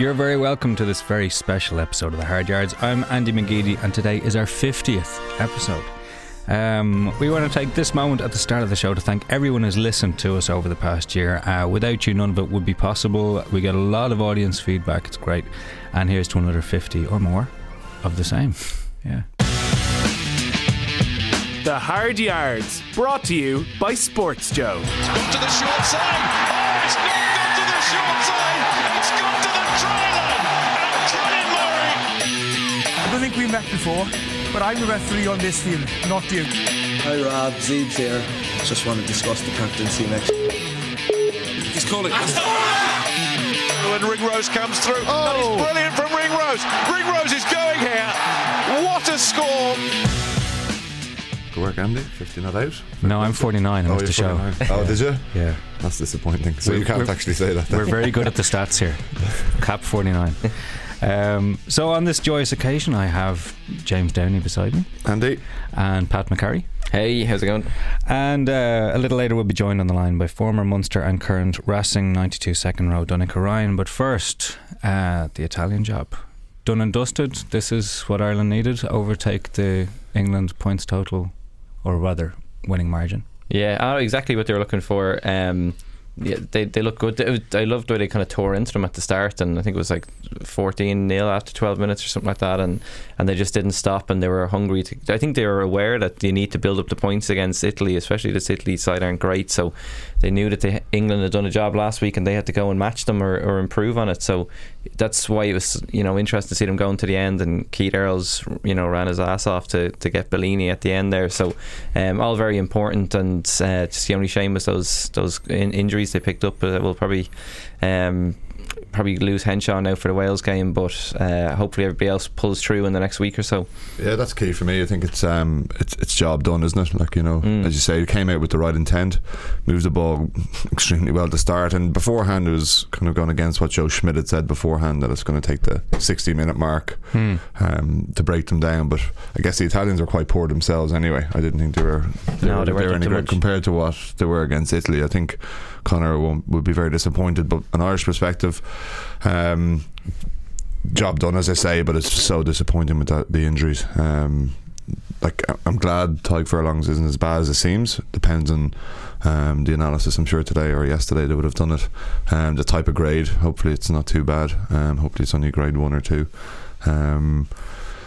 You're very welcome to this very special episode of the Hard Yards. I'm Andy McGeady, and today is our 50th episode. Um, we want to take this moment at the start of the show to thank everyone who's listened to us over the past year. Uh, without you, none of it would be possible. We get a lot of audience feedback, it's great. And here's to another 50 or more of the same. Yeah. The Hard Yards, brought to you by Sports Joe. Gone to the short side. Oh, it's not gone to the short side. It's gone to I don't think we met before, but I'm the referee on this field, not you. Hi Rob, Zeebs here. Just want to discuss the captaincy next. He's calling. When Ringrose comes through. Oh, That is brilliant from Ringrose. Ringrose is going here. What a score. Good work, Andy. 50 not out. No, I'm 49. I Oh, missed you're the show. 49. Oh, did you? Yeah. That's disappointing. So We're- you can't actually say that. We're very good at the stats here. Cap 49. Um, so on this joyous occasion, I have James Downey beside me Andy, and Pat McCarry. Hey, how's it going? And uh, a little later, we'll be joined on the line by former Munster and current Racing 92 second row Donnacha Ryan. But first, uh, the Italian job. Done and dusted. This is what Ireland needed. Overtake the England points total, or rather, winning margin. Yeah, I know exactly what they were looking for. Um, yeah, they they look good. I loved the way they kind of tore into them at the start, and I think it was like fourteen 0 after twelve minutes or something like that, and and they just didn't stop, and they were hungry to. I think they were aware that you need to build up the points against Italy, especially this Italy side aren't great, so they knew that England had done a job last week, and they had to go and match them or, or improve on it. So that's why it was you know interesting to see them going to the end, and Keith Earls you know ran his ass off to, to get Bellini at the end there. So um, all very important, and uh, just the only shame was those those in- injuries they picked up. But Uh, will probably. Um, Probably lose Henshaw now for the Wales game, but uh, hopefully everybody else pulls through in the next week or so. yeah, that's key for me. I think it's um, it's it's job done, isn't it? Like you know, Mm. as you say, it came out with the right intent, moved the ball extremely well to start, and beforehand it was kind of going against what Joe Schmidt had said beforehand that it's going to take the 60 minute mark um, to break them down. But I guess the Italians were quite poor themselves anyway. I didn't think they were they No, were, they weren't were any to good much. compared to what they were against Italy. I think Connor won't, would be very disappointed. But an Irish perspective. Um, job done, as I say, but it's so disappointing with that, the injuries. Um, like I'm glad Tadhg Furlong's isn't as bad as it seems. Depends on um, the analysis. I'm sure today or yesterday they would have done it. Um, the type of grade. Hopefully it's not too bad. Um, hopefully it's only grade one or two. Um,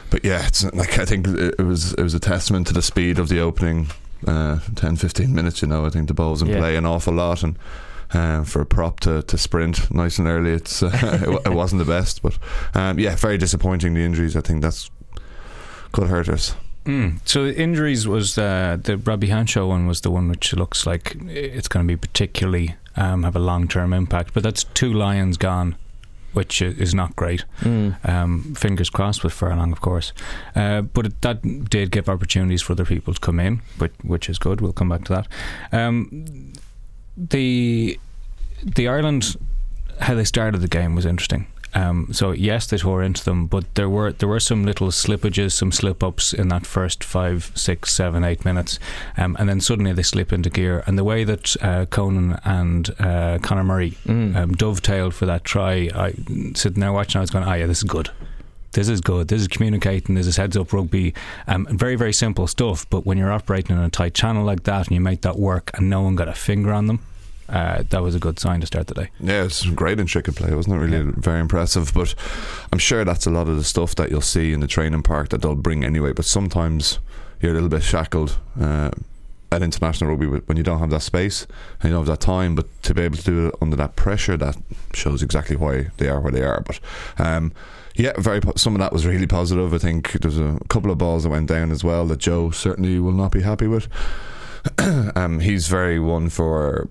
but yeah, it's like I think it was it was a testament to the speed of the opening uh, 10, 15 minutes. You know, I think the ball's in Yeah. play an awful lot and. Uh, for a prop to, to sprint nice and early, it's uh, it, it wasn't the best, but um, yeah, very disappointing. The injuries, I think that's could hurt us. Mm. So the injuries was uh, the Robbie Henshaw one was the one which looks like it's going to be particularly um, have a long term impact. But that's two lions gone, which is not great. Um, fingers crossed with Furlong, of course. Uh, but it, that did give opportunities for other people to come in, which, which is good. We'll come back to that. Um, the the Ireland how they started the game was interesting. Um, so yes, they tore into them, but there were there were some little slippages, some slip ups in that first five, six, seven, eight minutes, um, and then suddenly they slip into gear. And the way that uh, Conan and uh, Conor Murray Mm. um, dovetailed for that try, I sitting there watching, I was going, "Ah, yeah, this is good." This is good. This is communicating. This is heads up rugby. Um, very, very simple stuff. But when you're operating in a tight channel like that and you make that work and no one got a finger on them, uh, that was a good sign to start the day. Yeah, it's great in chicken play, wasn't it? Really very impressive. But I'm sure that's a lot of the stuff that you'll see in the training park that they'll bring anyway. But sometimes you're a little bit shackled uh, at international rugby when you don't have that space and you don't have that time. But to be able to do it under that pressure, that shows exactly why they are where they are. But um, yeah, very. Po- some of that was really positive. I think there's a couple of balls that went down as well that Joe certainly will not be happy with. um, he's very one for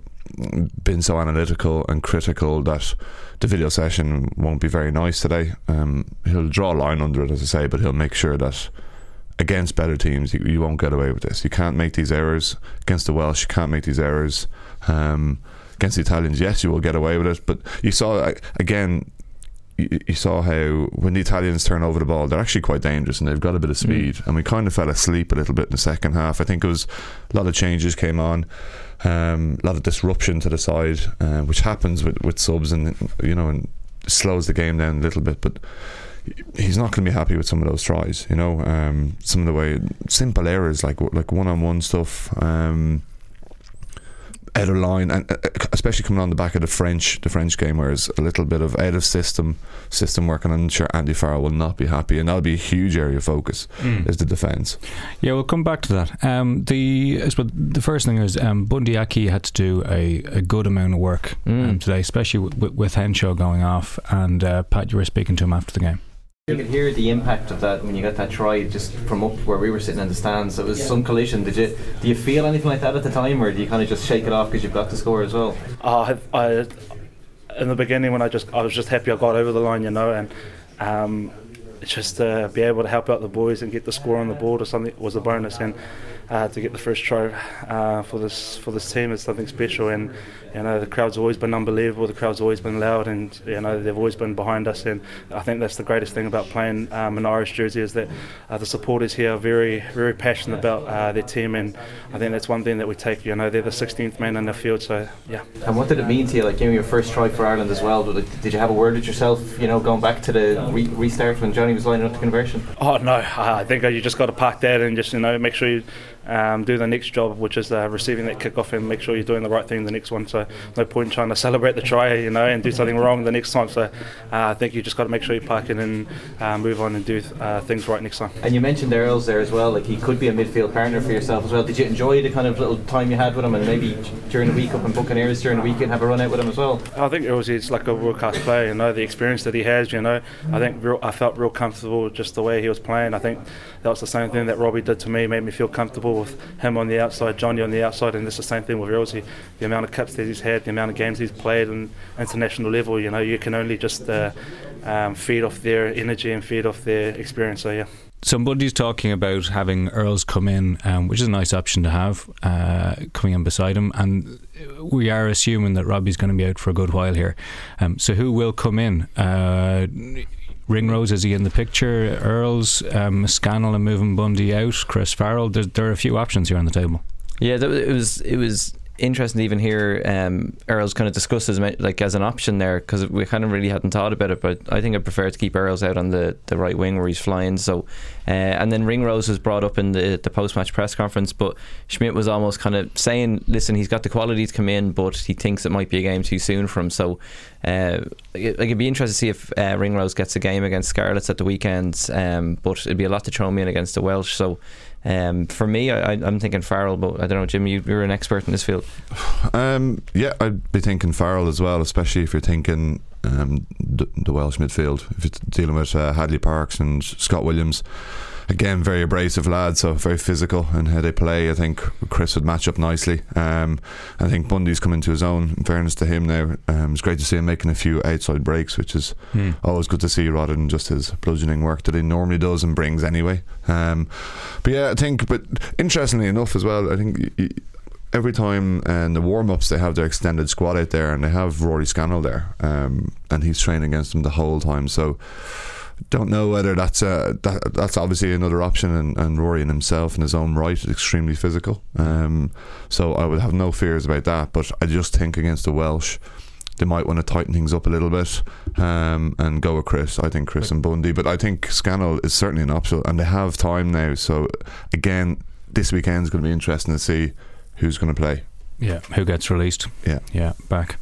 being so analytical and critical that the video session won't be very nice today. Um, he'll draw a line under it, as I say, but he'll make sure that against better teams, you, you won't get away with this. You can't make these errors against the Welsh. You can't make these errors um, against the Italians. Yes, you will get away with it, but you saw uh, again. You you saw how when the Italians turn over the ball, they're actually quite dangerous and they've got a bit of speed. And we kind of fell asleep a little bit in the second half. I think it was a lot of changes came on, um, a lot of disruption to the side, uh, which happens with, with subs and you know and slows the game down a little bit, but he's not going to be happy with some of those tries. You know, um, some of the way simple errors like like one on one stuff. Um, out of line, and uh, especially coming on the back of the French, the French game, where it's a little bit of out of system system working. I'm sure Andy Farrell will not be happy, and that'll be a huge area of focus Mm. is the defence. Yeah, we'll come back to that. Um, the I the first thing is um, Bundee Aki had to do a, a good amount of work Mm. um, today, especially with, with, with Henshaw going off. And uh, Pat, you were speaking to him after the game. You could hear the impact of that when you got that try just from up where we were sitting in the stands. It was some collision. Did you do you feel anything like that at the time, or do you kind of just shake it off because you've got the score as well? Uh, I, I, in the beginning, when I just I was just happy I got over the line, you know, and um, just to be able to help out the boys and get the score on the board or something was a bonus, and uh, to get the first try uh, for this for this team is something special. And you know, the crowd's always been unbelievable. The crowd's always been loud, and you know they've always been behind us. And I think that's the greatest thing about playing um, an Irish jersey is that uh, the supporters here are very very passionate about uh, their team, and I think that's one thing that we take. You know, they're the 16th man in the field, so yeah. And what did it mean to you? Like, know, your first try for Ireland as well. Did you have a word with yourself? You know, going back to the re- restart when Johnny was lining up the conversion. Oh no, I think you just got to park that and just you know make sure you um, do the next job, which is uh, receiving that kickoff and make sure you're doing the right thing the next one. So no point trying to celebrate the try, you know, and do something wrong the next time. So uh, I think you just got to make sure you park it and uh, move on and do uh, things right next time. And you mentioned Earls there as well. Like, he could be a midfield partner for yourself as well. Did you enjoy the kind of little time you had with him, and maybe during the week up in Buccaneers during the weekend have a run out with him as well? I think was he's like a world class player, you know, the experience that he has, you know. I think real, I felt real comfortable just the way he was playing. I think that was the same thing that Robbie did to me, made me feel comfortable with him on the outside, Johnny on the outside, and it's the same thing with Rosie. The amount of caps that he's had, the amount of games he's played on international level, you know, you can only just uh, um, feed off their energy and feed off their experience. So, yeah. Somebody's talking about having Earls come in, um, which is a nice option to have, uh, coming in beside him. And we are assuming that Robbie's going to be out for a good while here. Um, so who will come in? Uh, Ringrose, is he in the picture? Earls, um, Scannell and moving Bundy out, Chris Farrell. There, there are a few options here on the table. Yeah, it was it was interesting to even hear um, Earls kind of discuss as like as an option there because we kind of really hadn't thought about it. But I think I prefer to keep Earls out on the, the right wing where he's flying. So uh, and then Ringrose was brought up in the the post match press conference, but Schmidt was almost kind of saying, "Listen, he's got the quality to come in, but he thinks it might be a game too soon for him." So. Uh, like it'd be interesting to see if uh, Ringrose gets a game against Scarlets at the weekend, um, but it'd be a lot to throw me in against the Welsh. So, um, for me, I, I'm thinking Farrell, but I don't know, Jim. you- you're an expert in this field. Um, yeah, I'd be thinking Farrell as well, especially if you're thinking um, the, the Welsh midfield. If you're dealing with uh, Hadleigh Parkes and Scott Williams, again, very abrasive lads, so very physical in how they play. I think Chris would match up nicely. Um, I think Bundy's come into his own. In fairness to him now, um, it's great to see him making a few outside breaks, which is Hmm. always good to see rather than just his bludgeoning work that he normally does and brings anyway. Um, but yeah, I think, but interestingly enough as well, I think. y- y- Every time in the warm ups, they have their extended squad out there, and they have Rory Scannell there, um, and he's training against them the whole time. So, don't know whether that's uh, that, that's obviously another option. And, and Rory in himself, in his own right, is extremely physical. Um, so I would have no fears about that. But I just think against the Welsh, they might want to tighten things up a little bit um, and go with Chris. I think Chris and Bundy, but I think Scannell is certainly an option, and they have time now. So again, this weekend is going to be interesting to see who's going to play. Yeah, who gets released? Yeah. yeah, back.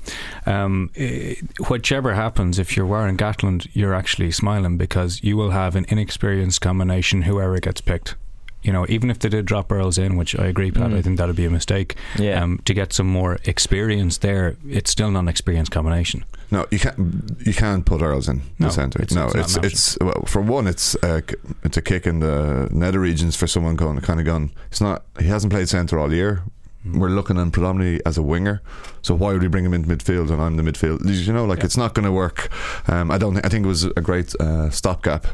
Um, eh, whichever happens, if you're wearing Gatland, you're actually smiling because you will have an inexperienced combination. Whoever gets picked, you know, even if they did drop Earls in, which I agree, Pat, Mm. I think that'd be a mistake. Yeah. Um, to get some more experience there, it's still not an experienced combination. No, you can't. You can't put Earls in No, the centre. it's- no, it's it's it's, well, for one, it's a, it's a kick in the nether regions for someone going kind of gone. It's not. He hasn't played centre all year. We're looking at him predominantly as a winger. So why would we bring him into midfield and I'm the midfield? You know, like Yeah. it's not going to work. Um, I don't. Think, I think it was a great uh, stopgap.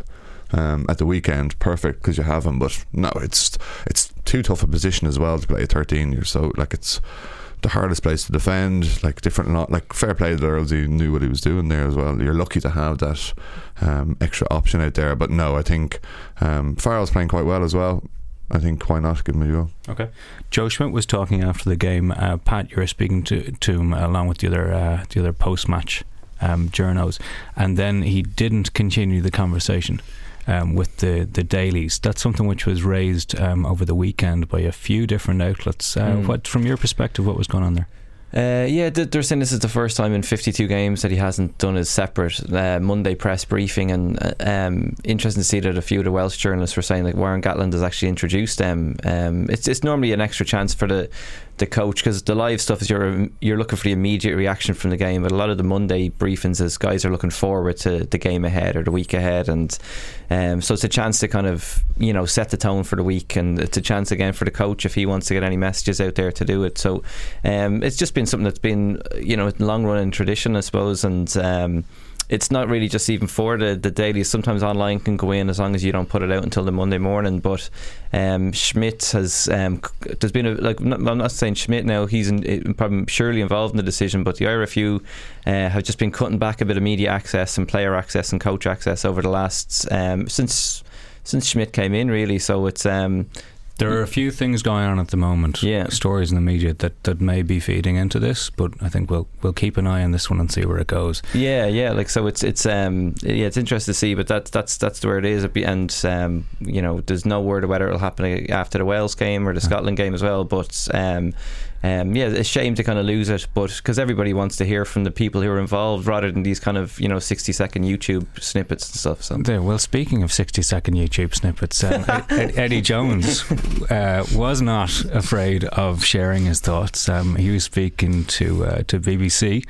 Um, at the weekend, perfect because you have him, but no, it's it's too tough a position as well to play at 13 years. So like it's the hardest place to defend. Like different, lot like fair play to Earls. He knew what he was doing there as well. You're lucky to have that um, extra option out there. But no, I think um, Farrell's playing quite well as well. I think why not give him a go? Okay. Joe Schmidt was talking after the game. Uh, Pat, you were speaking to to him along with the other uh, the other post match um, journos, and then he didn't continue the conversation. Um, with the, the dailies, that's something which was raised um, over the weekend by a few different outlets. Uh, Mm. What, from your perspective, what was going on there? Uh, yeah, they're saying this is the first time in 52 games that he hasn't done his separate uh, Monday press briefing, and uh, um, interesting to see that a few of the Welsh journalists were saying like Warren Gatland has actually introduced them. Um, it's it's normally an extra chance for the the coach because the live stuff is you're you're looking for the immediate reaction from the game, but a lot of the Monday briefings is guys are looking forward to the game ahead or the week ahead, and um, so it's a chance to kind of you know set the tone for the week, and it's a chance again for the coach if he wants to get any messages out there to do it. So um, it's just been something that's been you know long running tradition, I suppose, and. Um, it's not really just even for the, the dailies. Sometimes online can go in as long as you don't put it out until the Monday morning. But um, Schmidt has um, there's been a like I'm not saying Schmidt now. He's in- probably surely involved in the decision, but the IRFU uh, have just been cutting back a bit of media access and player access and coach access over the last um, since since Schmidt came in really. So it's um, There are a few things going on at the moment. Yeah. Stories in the media that, that may be feeding into this, but I think we'll we'll keep an eye on this one and see where it goes. Yeah, yeah. Like so, it's it's um yeah, it's interesting to see, but that's that's that's where it is. And um, you know, there's no word of whether it'll happen after the Wales game or the Scotland game as well. But um, um, yeah, it's a shame to kind of lose it, but because everybody wants to hear from the people who are involved rather than these kind of you know 60 second YouTube snippets and stuff. So There, well, speaking of 60 second YouTube snippets, um, Ed- Ed- Eddie Jones uh, was not afraid of sharing his thoughts. Um, he was speaking to uh, to BBC.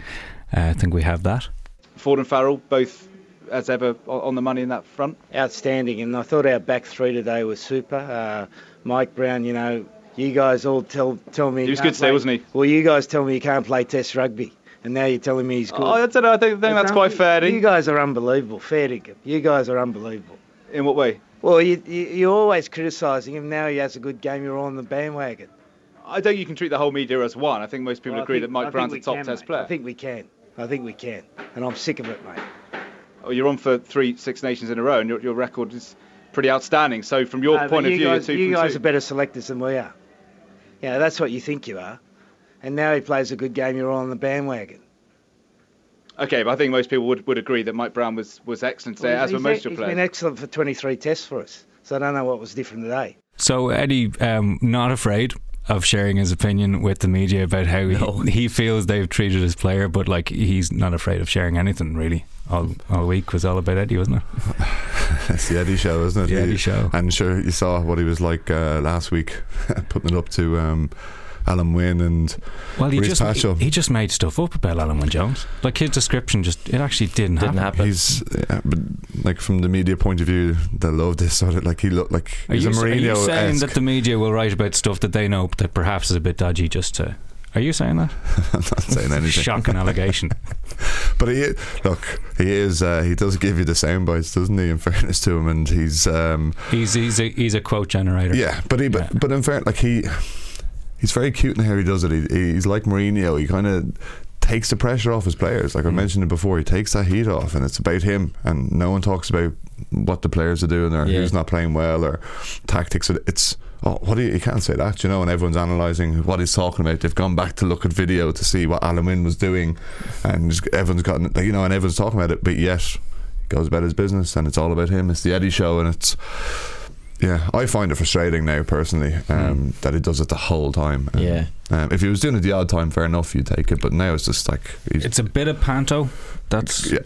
Uh, I think we have that. Ford and Farrell both as ever on the money in that front. outstanding. And I thought our back three today was super. Uh, Mike Brown, you know, you guys all tell tell me He was good today, play- wasn't he? Well, you guys tell me you can't play Test rugby, and now you're telling me he's good. Oh, I don't know. I think, think that's quite fair. You guys are unbelievable. Fair dinkum. You guys are unbelievable. In what way? Well, you, you, you're always criticising him. Now he has a good game. You're on the bandwagon. I don't think you can treat the whole media as one. I think most people Well, agree think- that Mike think Brown's a top can, Test mate. player. I think we can. I think we can. And I'm sick of it, mate. Oh, you're on for three Six Nations in a row, and your, your record is pretty outstanding. So from your No, point of view, guys, you guys two. are better selectors than we are. Yeah, that's what you think you are. And now he plays a good game. You're all on the bandwagon. Okay, but I think most people would, would agree that Mike Brown was, was excellent today, Well, as were most of your he's players. been excellent for 23 tests for us. So I don't know what was different today. So Eddie, um, not afraid of sharing his opinion with the media about how he, he feels they've treated his player, but like he's not afraid of sharing anything really. All all week was all about Eddie, wasn't it? It's the Eddie show, isn't it? The Eddie show. And sure, you saw what he was like uh, last week, putting it up to um, Alun Wyn and Well, he Reece just he, he just made stuff up about Alun Wyn Jones. Like his description, just it actually didn't, Didn't happen. He's, yeah, but like from the media point of view, they love this sort of like he looked like Are he's you, a s- are you saying that the media will write about stuff that they know that perhaps is a bit dodgy just to? Are you saying that? I'm not saying anything. Shocking allegation. But he look, he is. Uh, he does give you the sound bites, doesn't he? In fairness to him, and he's. Um, He's he's a he's a quote generator. yeah, but he. But, but in fairness, like he, he's very cute in how he does it. He, he's like Mourinho. He kind of takes the pressure off his players. Like I mentioned it before, he takes that heat off, and it's about him. And no one talks about what the players are doing or Yeah. who's not playing well or tactics. It's oh, what do you, you can't say that, you know. And everyone's analysing what he's talking about. They've gone back to look at video to see what Alan was doing, and everyone's gotten you know, and everyone's talking about it. But yet, he goes about his business, and it's all about him. It's the Eddie show, and it's. Yeah, I find it frustrating now personally um, that he does it the whole time. Um, Yeah. um, if he was doing it the odd time, fair enough, you take it. But now it's just like It's a bit of panto. That's yeah.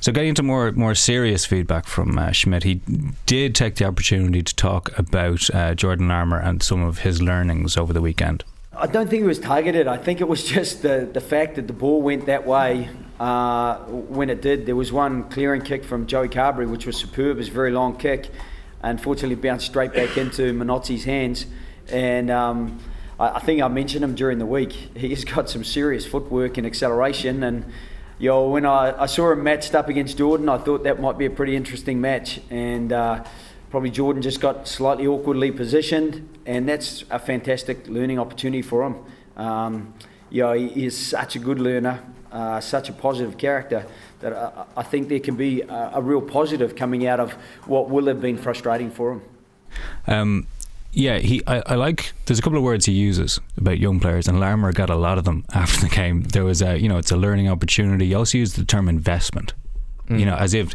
so. Getting into more more serious feedback from uh, Schmidt, he did take the opportunity to talk about uh, Jordan Larmour and some of his learnings over the weekend. I don't think it was targeted. I think it was just the, the fact that the ball went that way uh, when it did. There was one clearing kick from Joey Carbery, which was superb. It was a very long kick. Unfortunately, bounced straight back into Minozzi's hands. And um, I, I think I mentioned him during the week. He's got some serious footwork and acceleration. And know, when I, I saw him matched up against Jordan, I thought that might be a pretty interesting match. And uh, probably Jordan just got slightly awkwardly positioned, and that's a fantastic learning opportunity for him. Um, you know, he is such a good learner, uh, such a positive character that I, I think there can be a, a real positive coming out of what will have been frustrating for him. Um, Yeah, he. I, I like. There's a couple of words he uses about young players, and Larmour got a lot of them after the game. There was a, you know, it's a learning opportunity. He also used the term investment. Mm. You know, as if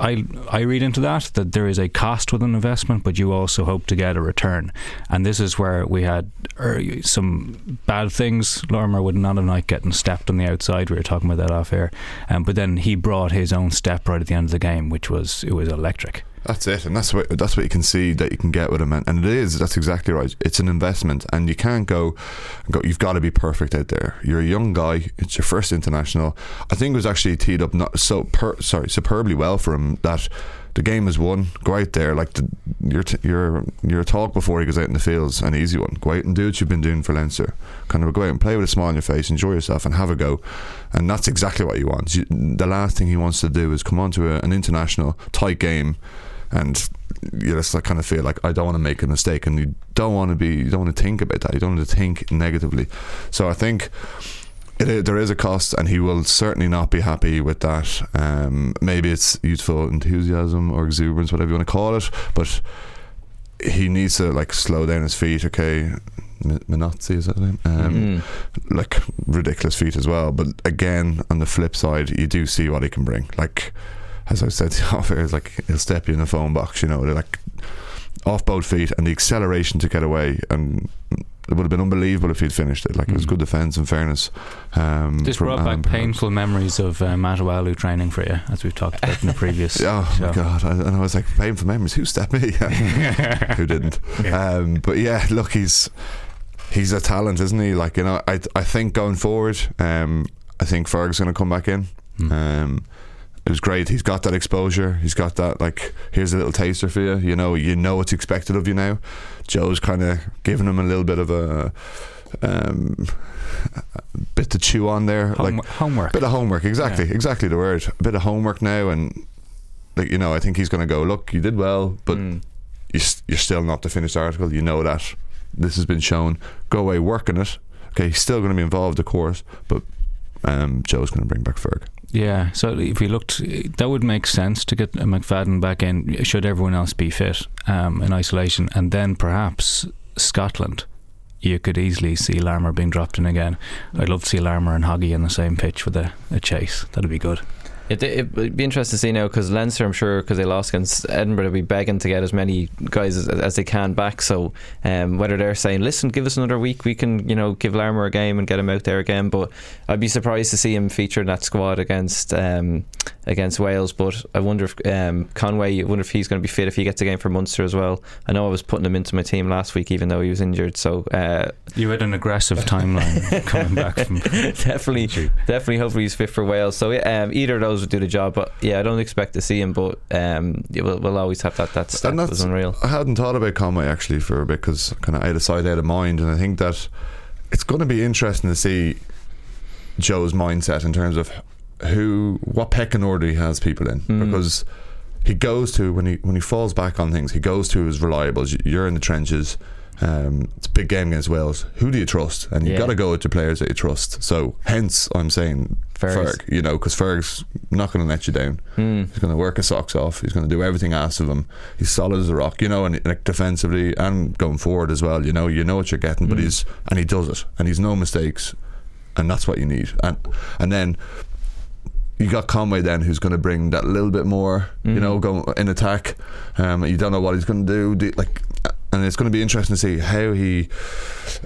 I I read into that that there is a cost with an investment, but you also hope to get a return. And this is where we had er, some bad things. Larmour would not have liked getting stepped on the outside. We were talking about that off air, um, but then he brought his own step right at the end of the game, which was it was electric. That's it, and that's what that's what you can see that you can get with him, and, and it is. That's exactly right. It's an investment, and you can't go, go. You've got to be perfect out there. You're a young guy. It's your first international. I think it was actually teed up not so per, sorry superbly well for him that the game is won. Go out there, like the, your t- your your talk before he goes out in the fields, an easy one. Go out and do what you've been doing for Leinster. Kind of go out and play with a smile on your face, enjoy yourself, and have a go. And that's exactly what he wants. You, the last thing he wants to do is come onto a, an international tight game and you just like kind of feel like I don't want to make a mistake, and you don't want to be, you don't want to think about that. You don't want to think negatively. So I think. It, there is a cost, and he will certainly not be happy with that. Um, maybe it's youthful enthusiasm or exuberance, whatever you want to call it, but he needs to like slow down his feet. Okay, Minozzi is that name? Um, Mm. Like ridiculous feet as well. But again, on the flip side, you do see what he can bring. Like as I said to you off air, it's like he'll step you in the phone box. You know, they're like off both feet and the acceleration to get away and. It would have been unbelievable if he'd finished it. Like it was good defence and fairness. Um, This from brought back Perkins. painful memories of uh, Matawalu training for you, as we've talked about in the previous. Oh show. my god! I, and I was like, painful memories. Who stepped me? Who didn't? Um, but yeah, look, he's he's a talent, isn't he? Like you know, I I think going forward, um, I think Ferg's going to come back in. Um, it was great. He's got that exposure. He's got that like here's a little taster for you. You know, you know what's expected of you now. Joe's kind of giving him a little bit of a. Um, bit to chew on there, Home- like homework. bit of homework. Exactly, Yeah. exactly the word. A bit of homework now, and like you know, I think he's going to go. Look, you did well, but Mm. you, s- you're still not the finished article. You know that this has been shown. Go away, work on it. Okay, he's still going to be involved, of course, but um, Joe's going to bring back Ferg. Yeah, so if we looked, that would make sense to get McFadden back in. Should everyone else be fit um, in isolation, and then perhaps Scotland, you could easily see Larmour being dropped in again. I'd love to see Larmour and Hoggy in the same pitch with a, a chase. That'd be good. It, it, would be interesting to see now because Leinster, I'm sure, because they lost against Edinburgh, will be begging to get as many guys as, as they can back. So um, whether they're saying, "Listen, give us another week, we can, you know, give Larmour a game and get him out there again," but I'd be surprised to see him feature in that squad against um, against Wales. But I wonder if um, Conway, I wonder if he's going to be fit if he gets a game for Munster as well. I know I was putting him into my team last week, even though he was injured. So uh, You had an aggressive timeline coming back from. definitely, definitely. Hopefully, he's fit for Wales. So yeah, um, either of those would do the job. But yeah, I don't expect to see him. But um, yeah, we'll, we'll always have that. That stat And was unreal. I hadn't thought about Conway actually for a bit because kind of out of sight, out of mind, and I think that it's going to be interesting to see Joe's mindset in terms of who, what pecking order he has people in, Mm. because he goes to when he when he falls back on things, he goes to his reliables. You're in the trenches. Um, it's a big game against Wales. Who do you trust? And you Yeah. got to go to players that you trust. So, hence, I'm saying Fergs. Ferg. You know, because Ferg's not going to let you down. Hmm. He's going to work his socks off. He's going to do everything asked of him. He's solid as a rock, you know, and like defensively and going forward as well. You know, you know what you're getting, but Mm. he's and he does it, and he's no mistakes, and that's what you need. And and then you got Conway then, who's going to bring that little bit more, you Mhm. know, go in attack. Um, you don't know what he's going to do, do, like, and it's going to be interesting to see how he,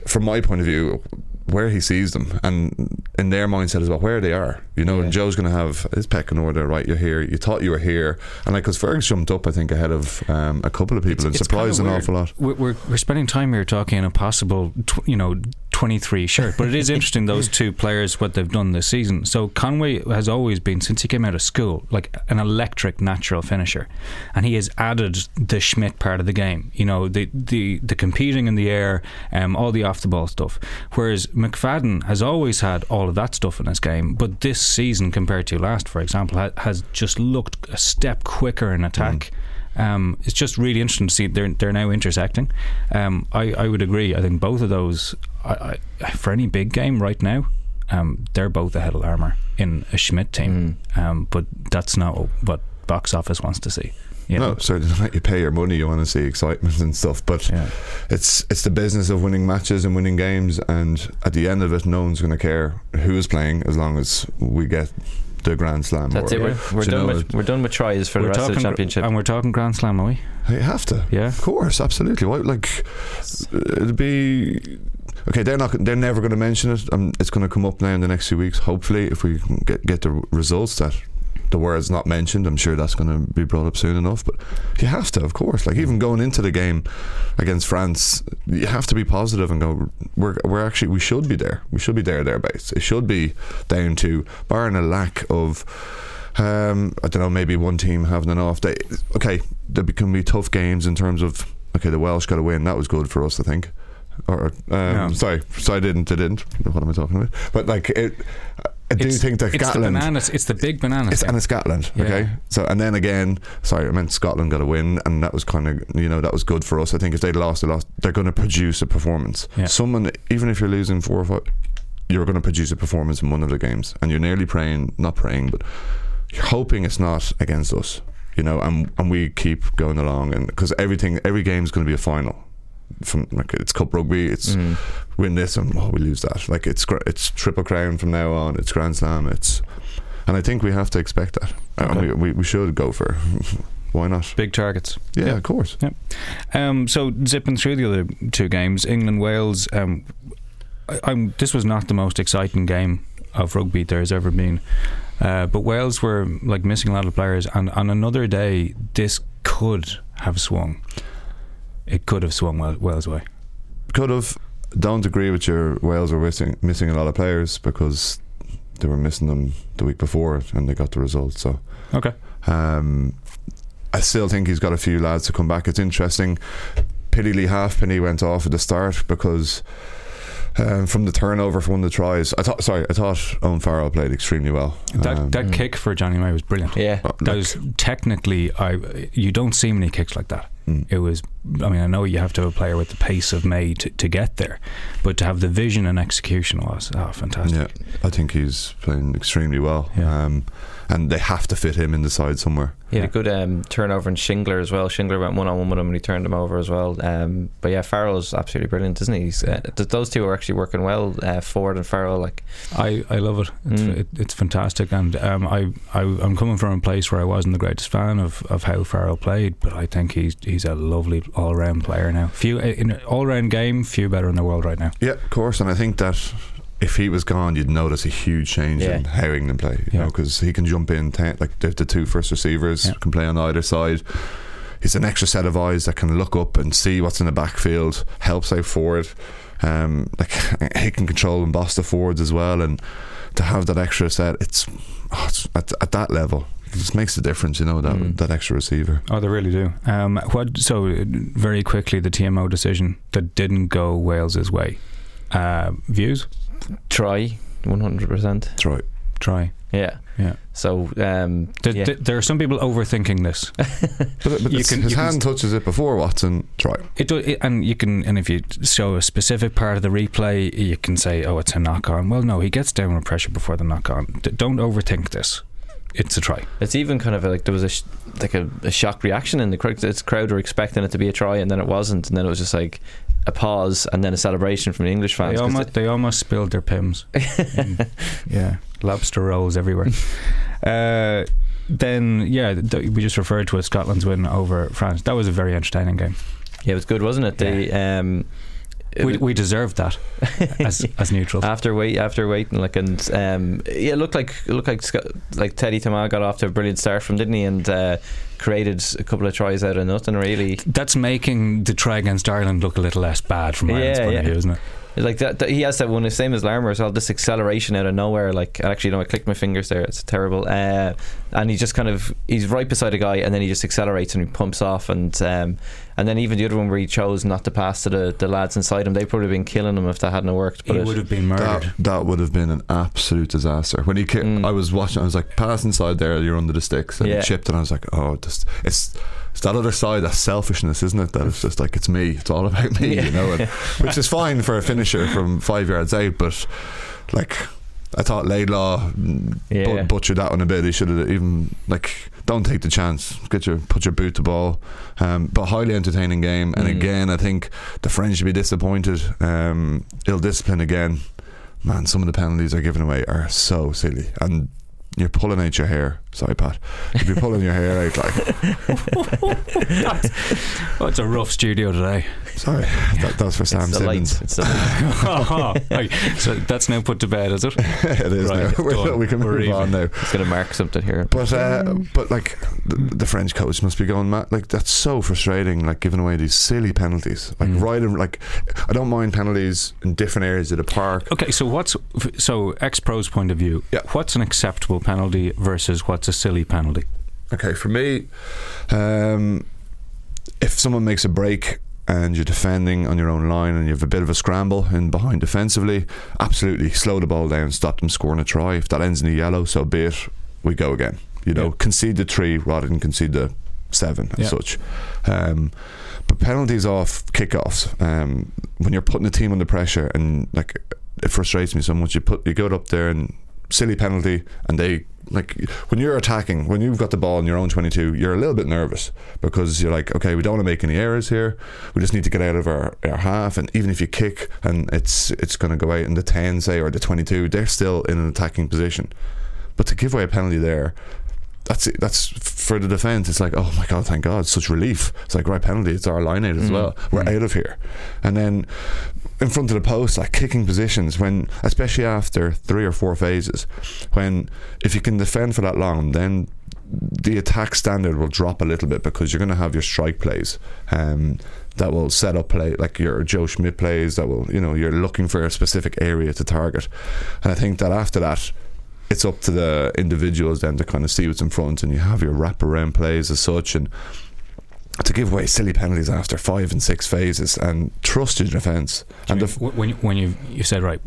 from my point of view, where he sees them and in their mindset as well, where they are. You know, and Joe's going to have his pecking order. Right, you're here. You thought you were here, and like because Fergus jumped up, I think ahead of um, a couple of people and It's surprised an awful lot. We're, we're, we're spending time here talking a possible, tw- you know, 23 shirt, but it is interesting those two players what they've done this season. So Conway has always been since he came out of school like an electric natural finisher, and he has added the Schmidt part of the game. You know, the the the competing in the air, um, all the off the ball stuff. Whereas McFadden has always had all of that stuff in his game, but this season compared to last, for example, ha- has just looked a step quicker in attack. Um, it's just really interesting to see they're they're now intersecting. Um, I I would agree. I think both of those, I, I, for any big game right now, um, they're both ahead of Larmour in a Schmidt team. Um, but that's not what box office wants to see. You no, know? certainly not. You pay your money, you want to see excitement and stuff. But Yeah. it's it's the business of winning matches and winning games, and at the end of it, no one's going to care who is playing as long as we get the Grand Slam. That's or- it. We're, we're done know, with we're done with tries for the rest of the talking, championship. and we're talking Grand Slam, are we? You have to. Yeah. Of course, absolutely. Why, like, it'd be okay. They're not. They're never going to mention it. Um, it's going to come up now in the next few weeks. Hopefully, if we can get get the results that the word's not mentioned, I'm sure that's going to be brought up soon enough. But you have to, of course. Like even going into the game against France, you have to be positive and go. We're we're actually we should be there. We should be there thereabouts. It should be down to barring a lack of. Um, I don't know, maybe one team having an off day. Okay, there can be tough games in terms of okay, the Welsh got a win. That was good for us, I think. Or um, Yeah. sorry, so I didn't, I didn't. What am I talking about? But like, it, I do It's- think that it's Scotland. the bananas. It's the big bananas. It's, and it's Scotland, Yeah. okay. So and then again, sorry, I meant Scotland got a win, and that was kind of you know that was good for us. I think if they'd lost, they lost. They're going to produce a performance. Yeah. Someone, even if you're losing four or five, you're going to produce a performance in one of the games, and you're nearly praying, not praying, but you're hoping it's not against us. You know, and and we keep going along, and because everything, every game is going to be a final. From like it's cup rugby, it's Mm. win this and oh we lose that. Like it's gr- it's triple crown from now on. It's Grand Slam. It's and I think we have to expect that, Okay. we, we we should go for. Why not? big targets. Yeah, of course. Um, so zipping through the other two games, England Wales. Um, I, I'm, this was not the most exciting game of rugby there has ever been, uh, but Wales were like missing a lot of players, and on another day, this could have swung. It could have swung Wel- Wales' way. Could have. Don't agree with your Wales were missing missing a lot of players because they were missing them the week before and they got the result. So Okay. Um, I still think he's got a few lads to come back. It's interesting. Pity Lee Halfpenny went off at the start because um, from the turnover from one of the tries, I thought. Sorry, I thought Owen Farrell played extremely well. That Um, that kick for Jonny May was brilliant. yeah, uh, That like- was technically, I you don't see many kicks like that. Mm. It was, I mean, I know you have to have a player with the pace of May to, to get there, but to have the vision and execution was oh, fantastic. Yeah, I think he's playing extremely well. Yeah. Um, and they have to fit him in the side somewhere. He had Yeah. a good um, turnover in Shingler as well. Shingler went one on one with him and he turned him over as well. Um, but yeah, Farrell's absolutely brilliant, isn't he? He's, uh, th- those two are actually working well. Uh, Ford and Farrell, like I, I love it. It's, Mm. it, it's fantastic, and um, I, I I'm coming from a place where I wasn't the greatest fan of, of how Farrell played, but I think he's he's a lovely all round player now. Few in an all round game, few better in the world right now. Yeah, of course. And I think that if he was gone, you'd notice a huge change Yeah. in how England play. You Yeah. know, because he can jump in. Ten, like the, the two first receivers Yeah. can play on either side. He's an extra set of eyes that can look up and see what's in the backfield. Helps out forward. Um, like he can control and boss the forwards as well. And to have that extra set, it's, oh, it's at, at that level. It just makes a difference, you know, that Mm. that extra receiver. Oh, they really do. Um, what? So uh, very quickly, the TMO decision that didn't go Wales's way. Uh, views? Try 100%. That's right. Try. Yeah. Yeah. So, um, Th- yeah. th- there are some people overthinking this. But, but You can- his you can hand touches it before Watson. Try. It, do, it and you can and if you show a specific part of the replay, you can say, "Oh, it's a knock on." Well, no, he gets down with pressure before the knock on. D- don't overthink this. It's a try. It's even kind of like there was a sh- like a, a shock reaction in the crowd. The crowd were expecting it to be a try, and then it wasn't, and then it was just like a pause, and then a celebration from the English fans. They almost they almost spilled their Pimm's. Mm, yeah, lobster rolls everywhere. uh, then yeah, th- we just referred to as Scotland's win over France. That was a very entertaining game. yeah, it was good, wasn't it? They um, it We, we deserved that as as neutrals. after wait after waiting like and um, yeah, it looked like it looked like like Teddy Thomas got off to a brilliant start from didn't he and uh, created a couple of tries out of nothing really. That's making the try against Ireland look a little less bad from Ireland's Yeah, point yeah. of view, isn't it? Like that, that- he has that one, the same as Larmour as well. This acceleration out of nowhere. Like actually, no, I clicked my fingers there. It's terrible. Uh, and he just kind of he's right beside a guy, and then he just accelerates and he pumps off, and um, and then even the other one where he chose not to pass to the, the lads inside him, they'd probably been killing him if that hadn't worked. But He it- would have been murdered. That, that would have been an absolute disaster. When he, ki- Mm. I was watching, I was like, pass inside there, you're under the sticks, and Yeah. he chipped, and I was like, oh, just it's. It's that other side, that selfishness, isn't it? That it's just like it's me. It's all about me, Yeah. you know. And, which is fine for a finisher from five yards out, but like I thought Laidlaw Yeah. but- butchered that one a bit. He should have even like don't take the chance. Get your put your boot to ball. Um, but highly entertaining game. And Mm. again, I think the French should be disappointed. Um, ill discipline again. Man, some of the penalties they're giving away are so silly. And you're pulling out your hair. Sorry, Pat. You'd be pulling your hair out like. Oh, it's a rough studio today. Sorry, that, that was for Sam It's the light. Simmons. It's the light. So that's now put to bed, is it? it is Right, now. We're- done. we can We're move even. on now. It's going to mark something here. But uh, but like the, the French coach must be going mad. Like that's so frustrating. Like giving away these silly penalties. Like right in like I don't mind penalties in different areas of the park. Okay, so what's so ex pro's point of view? Yeah. What's an acceptable penalty versus what's a silly penalty? Okay, for me, um, if someone makes a break and you're defending on your own line and you have a bit of a scramble in behind defensively, absolutely slow the ball down, stop them scoring a try. If that ends in a yellow, so be it. We go again. You know, Yeah. concede the three rather than concede the seven as Yeah. such. Um, but penalties off kickoffs, um, when you're putting the team under pressure and like it frustrates me so much. You put you go up there and silly penalty and they like when you're attacking when you've got the ball in your own 22 you're a little bit nervous because you're like okay we don't want to make any errors here we just need to get out of our, our half and even if you kick and it's it's going to go out in the 10 say or the 22 they're still in an attacking position but to give away a penalty there that's it. That's for the defence. It's like, oh my god, thank God, such relief. It's like right penalty. It's our line out as mm. well. We're mm. out of here, and then in front of the post, like kicking positions when, especially after three or four phases, when if you can defend for that long, then the attack standard will drop a little bit because you're going to have your strike plays. Um, that will set up play like your Joe Schmidt plays that will you know you're looking for a specific area to target and I think that after that it's up to the individuals then to kind of see what's in front and you have your wraparound plays as such and to give away silly penalties after five and six phases and trust your defence and the, f- when you, when you you said right,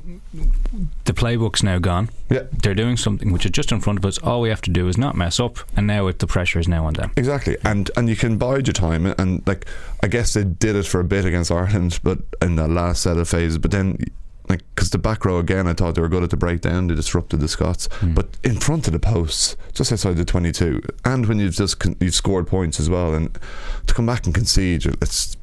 the playbook's now gone. yeah They're doing something which is just in front of us. All we have to do is not mess up, and now it, the pressure is now on them. Exactly, and and you can bide your time, and like I guess they did it for a bit against Ireland, but in the last set of phases, but then. Like, because the back row again, I thought they were good at the breakdown. They disrupted the Scots, but in front of the posts, just outside the twenty-two, and when you've just con- you've scored points as well, and to come back and concede, it's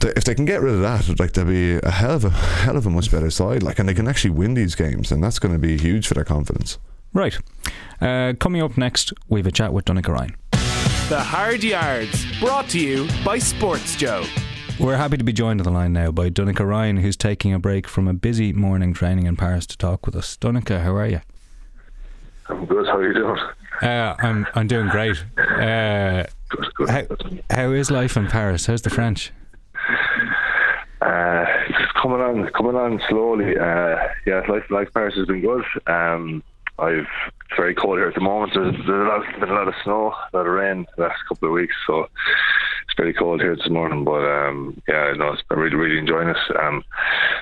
th- if they can get rid of that, like they'll be a hell of a hell of a much better side. Like, and they can actually win these games, and that's going to be huge for their confidence. Right. Uh, coming up next, we have a chat with Donnacha Ryan. The Hard Yards, brought to you by Sports Joe. We're happy to be joined on the line now by Donnacha Ryan, who's taking a break from a busy morning training in Paris to talk with us. Donnacha, how are you? I'm good. How are you doing? Uh, I'm I'm doing great. Uh, Good, good. how, how is life in Paris? How's the French? Uh, it's coming on, coming on slowly. Uh, yeah, life, life Paris has been good. Um, I've it's very cold here at the moment. There's, there's a lot, been a lot of snow, a lot of rain the last couple of weeks, so it's pretty cold here this morning. But um, yeah, no, it's been really, really enjoying it. Um,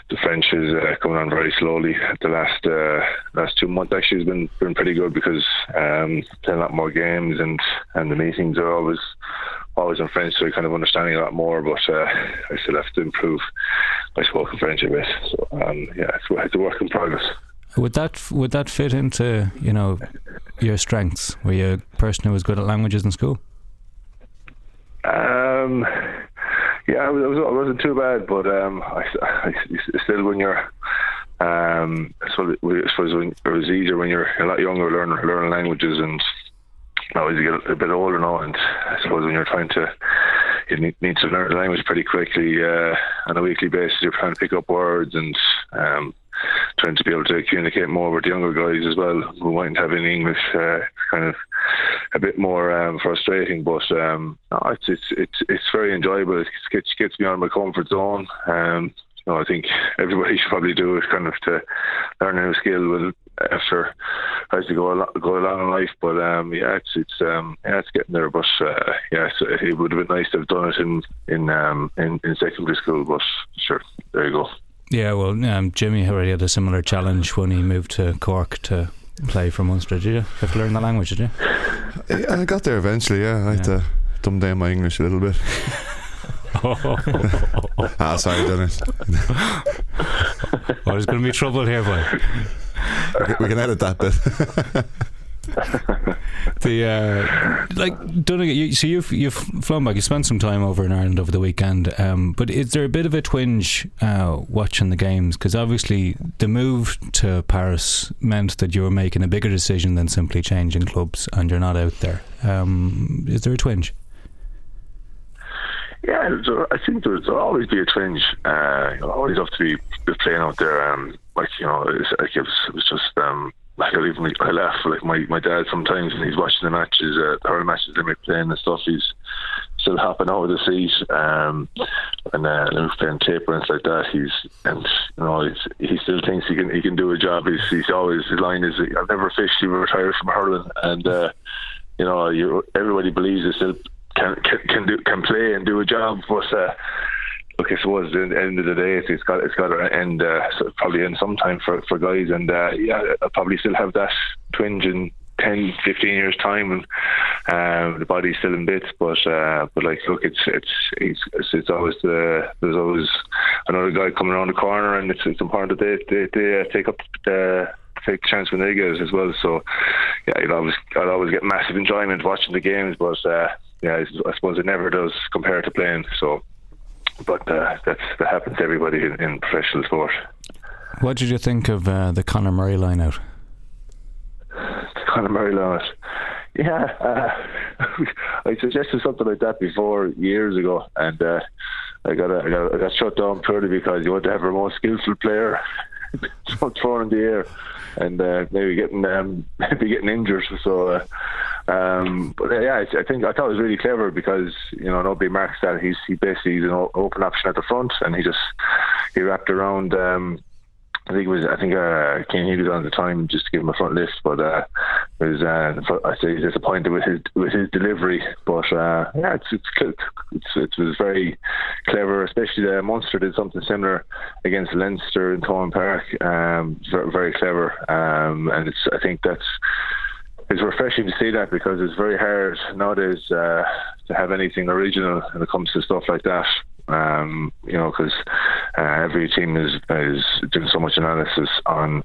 the French is uh, coming on very slowly. The last uh, last two months actually has been been pretty good because um, playing a lot more games and and the meetings are always always in French, so kind of understanding a lot more. But uh, I still have to improve my spoken French a bit. So um, yeah, it's, it's a work in progress. Would that would that fit into you know your strengths? Were you a person who was good at languages in school? Um, yeah, it, was, it wasn't too bad, but um, I, I, still when you're, um, I suppose, I suppose when, it was easier when you're a lot younger, learning learning languages, and now as you get a bit older now, and I suppose when you're trying to, you need, need to learn the language pretty quickly uh, on a weekly basis. You're trying to pick up words and. Um, trying to be able to communicate more with the younger guys as well who mightn't have any English uh, kind of a bit more um, frustrating. But um, no, it's, it's it's it's very enjoyable. It gets, gets me out of my comfort zone. Um, you know, I think everybody should probably do it kind of to learn a new skill with after as you go along, go along in life. But um, yeah it's it's um, yeah it's getting there. But uh, yeah it would have been nice to have done it in in um, in, in secondary school. But sure there you go Yeah, well, um, Jimmy already had a similar challenge when he moved to Cork to play for Munster. Did you have to learn the language? Did you? I got there eventually. Yeah, I had Yeah. to dumb down my English a little bit. ah, sorry, Dennis. Oh, there's going to be trouble here, boy. we can edit that bit. the uh, like Donegal. You, so you've you've flown back. You spent some time over in Ireland over the weekend. Um, but is there a bit of a twinge uh, watching the games? Because obviously the move to Paris meant that you were making a bigger decision than simply changing clubs, and you're not out there. Um, is there a twinge? Yeah, I think there's always be a twinge. Uh, you'll always have to be, be playing out there. Um, like you know, it's, like it, was, it was just um, like I even I laugh like my, my dad sometimes when he's watching the matches, uh, the matches they make playing and stuff. He's still hopping over the seat, um, and uh, and playing tape and stuff like that. He's and you know he still thinks he can he can do a job. He's, he's always his line is I've never fished. He retired from hurling, and uh, you know you everybody believes he still can can, can do can play and do a job, but. Uh, look, so at the end of the day, it's got it's got to end uh, probably in some time for for guys, and uh, yeah, I'll probably still have that twinge in 10, 15 years time, and um, the body's still in bits. But uh, but like, look, it's it's it's, it's always the there's always another guy coming around the corner, and it's it's important that they they, they uh, take up the take the chance when they get it as well. So yeah, you'll always I'll always get massive enjoyment watching the games, but uh, yeah, I suppose it never does compare to playing. So but uh, that's that happens to everybody in, in, professional sport. What did you think of uh, the Conor Murray line out? The Conor Murray line out. Yeah, uh, I suggested something like that before years ago, and uh, I got a, I got I got shut down purely because you want to have a more skillful player thrown in the air, and uh, maybe getting um, maybe getting injured. So uh, um, but uh, yeah, I, think I thought it was really clever because you know nobody marks that he's he basically he's an open option at the front, and he just he wrapped around. Um, I think it was I think uh, Healy was on the time just to give him a front lift, but uh, it was uh, I say he's disappointed with his with his delivery. But uh, yeah, it's, it's, it's it was very clever, especially the Munster did something similar against Leinster in Thomond Park. Um, very, very clever, um, and it's I think that's it's refreshing to see that because it's very hard nowadays uh, to have anything original when it comes to stuff like that. Um, you know, because uh, every team is is doing so much analysis on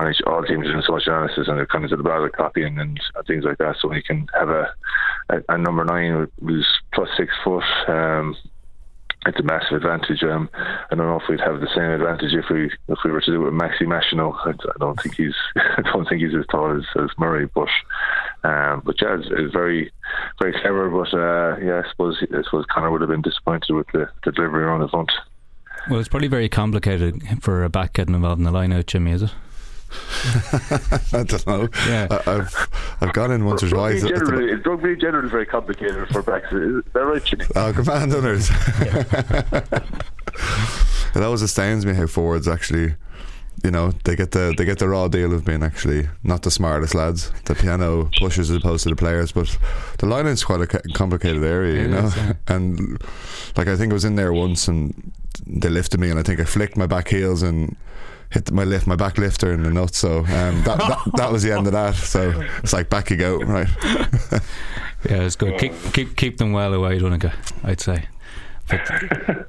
on each all teams doing so much analysis and it comes to the battle copying and, and things like that. So we can have a a, a number nine who's plus six foot. Um, it's a massive advantage. Um, I don't know if we'd have the same advantage if we if we were to do it with Maxime Machenaud. I, I don't think he's I don't think he's as tall as, as Murray, but um, but Jazz is very very clever. But uh, yeah, I suppose I suppose Conor would have been disappointed with the, the delivery around the front. Well, it's probably very complicated for a back getting involved in the line out, Jimmy, is it? I don't know. Yeah. I, have I've gone in once or twice. Generally, rugby generally is very complicated for Brexit. Is that right, Jimmy? Oh, command owners. it always astounds me how forwards actually you know they get the they get the raw deal of being actually not the smartest lads. The piano pushes as opposed to the players, but the line is quite a complicated area, you it know. Is, yeah. And like I think I was in there once, and they lifted me, and I think I flicked my back heels and hit my lift, my back lifter in the nuts. So um, that, that, that was the end of that. So it's like back you go, right? yeah, it's good. Keep keep keep them well away, Donegal. I'd say. But,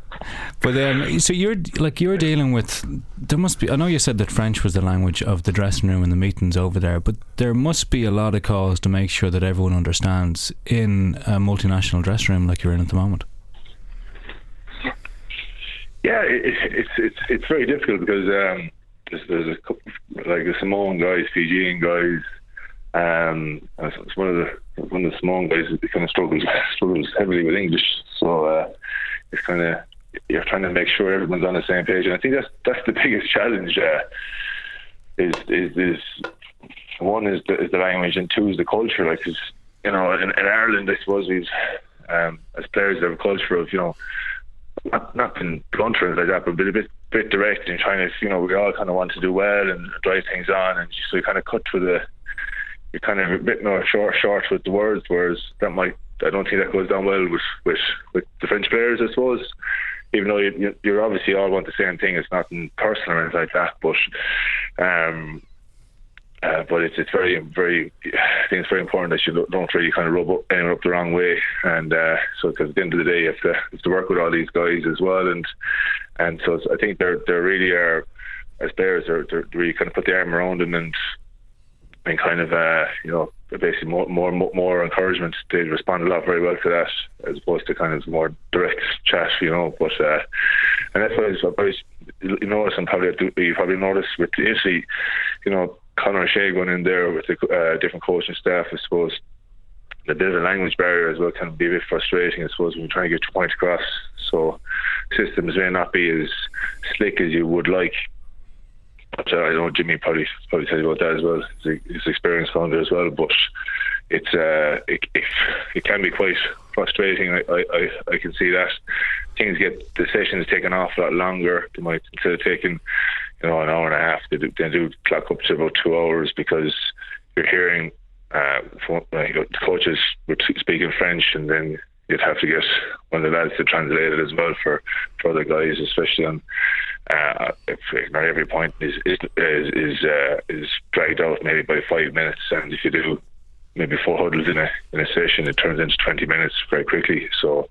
but um, so you're like you're dealing with there must be I know you said that French was the language of the dressing room and the meetings over there but there must be a lot of calls to make sure that everyone understands in a multinational dressing room like you're in at the moment yeah, it, it's it's it's very difficult because um, there's, there's a couple, like the Samoan guys, Fijian guys. Um, it's one of the one of the Samoan guys who kind of struggles struggles heavily with English, so uh, it's kind of you're trying to make sure everyone's on the same page, and I think that's that's the biggest challenge. Uh, is is is one is the, is the language, and two is the culture. Like, cause, you know, in, in Ireland, I suppose we've um, as players have a culture of you know not not been blunt or like that, but a bit bit direct and trying to you know we all kind of want to do well and drive things on, and so you kind of cut to the you're kind of a bit more short short with the words, whereas that might I don't think that goes down well with with with the French players, I suppose. Even though you you, are obviously all want the same thing, it's nothing personal or anything like that, but um uh, but it's it's very very I think it's very important that you don't really kind of rub up, anyone up the wrong way, and uh, so because at the end of the day, you have to have to work with all these guys as well, and and so I think they're they really are as players, they're, they're really kind of put the arm around them and and kind of uh, you know basically more more more encouragement. They respond a lot very well to that as opposed to kind of more direct chat, you know. But uh, and that's why I was, you notice and probably you probably notice with Italy, you know, Conor O'Shea going in there with the uh, different coaching staff, I suppose. The bit of a language barrier as well can be a bit frustrating, I suppose, when you're trying to get your point across. So systems may not be as slick as you would like, but uh, I know Jimmy probably probably tell you about that as well. He's, he's experienced founder as well, but it's uh, it, it, it can be quite frustrating. I, I, I can see that things get the sessions taken off a lot longer. They might instead of taking you know an hour and a half, they do, they do clock up to about two hours because you're hearing uh, from, uh, you know, coaches were speaking French and then you'd have to get one of the lads to translate it as well for, for other guys, especially on uh, if not every point is is is is, uh, is dragged out maybe by five minutes, and if you do maybe four huddles in a in a session, it turns into twenty minutes very quickly. So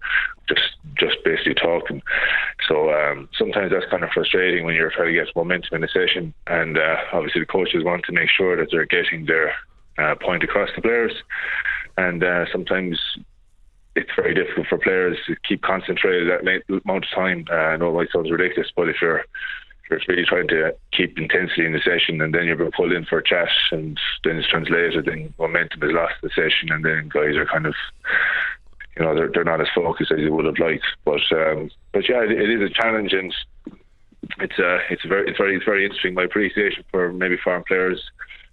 just just basically talking. So um, sometimes that's kind of frustrating when you're trying to get momentum in a session, and uh, obviously the coaches want to make sure that they're getting their uh, point across to players, and uh, sometimes it's very difficult for players to keep concentrated that amount of time. Uh, I know it might sound ridiculous, but if you're you're really trying to keep intensity in the session and then you're being pulled in for a chat and then it's translated, then momentum is lost in the session and then guys are kind of you know they're they're not as focused as you would have liked. But um, but yeah, it, it is a challenge and it's uh it's very it's very it's very interesting. My appreciation for maybe foreign players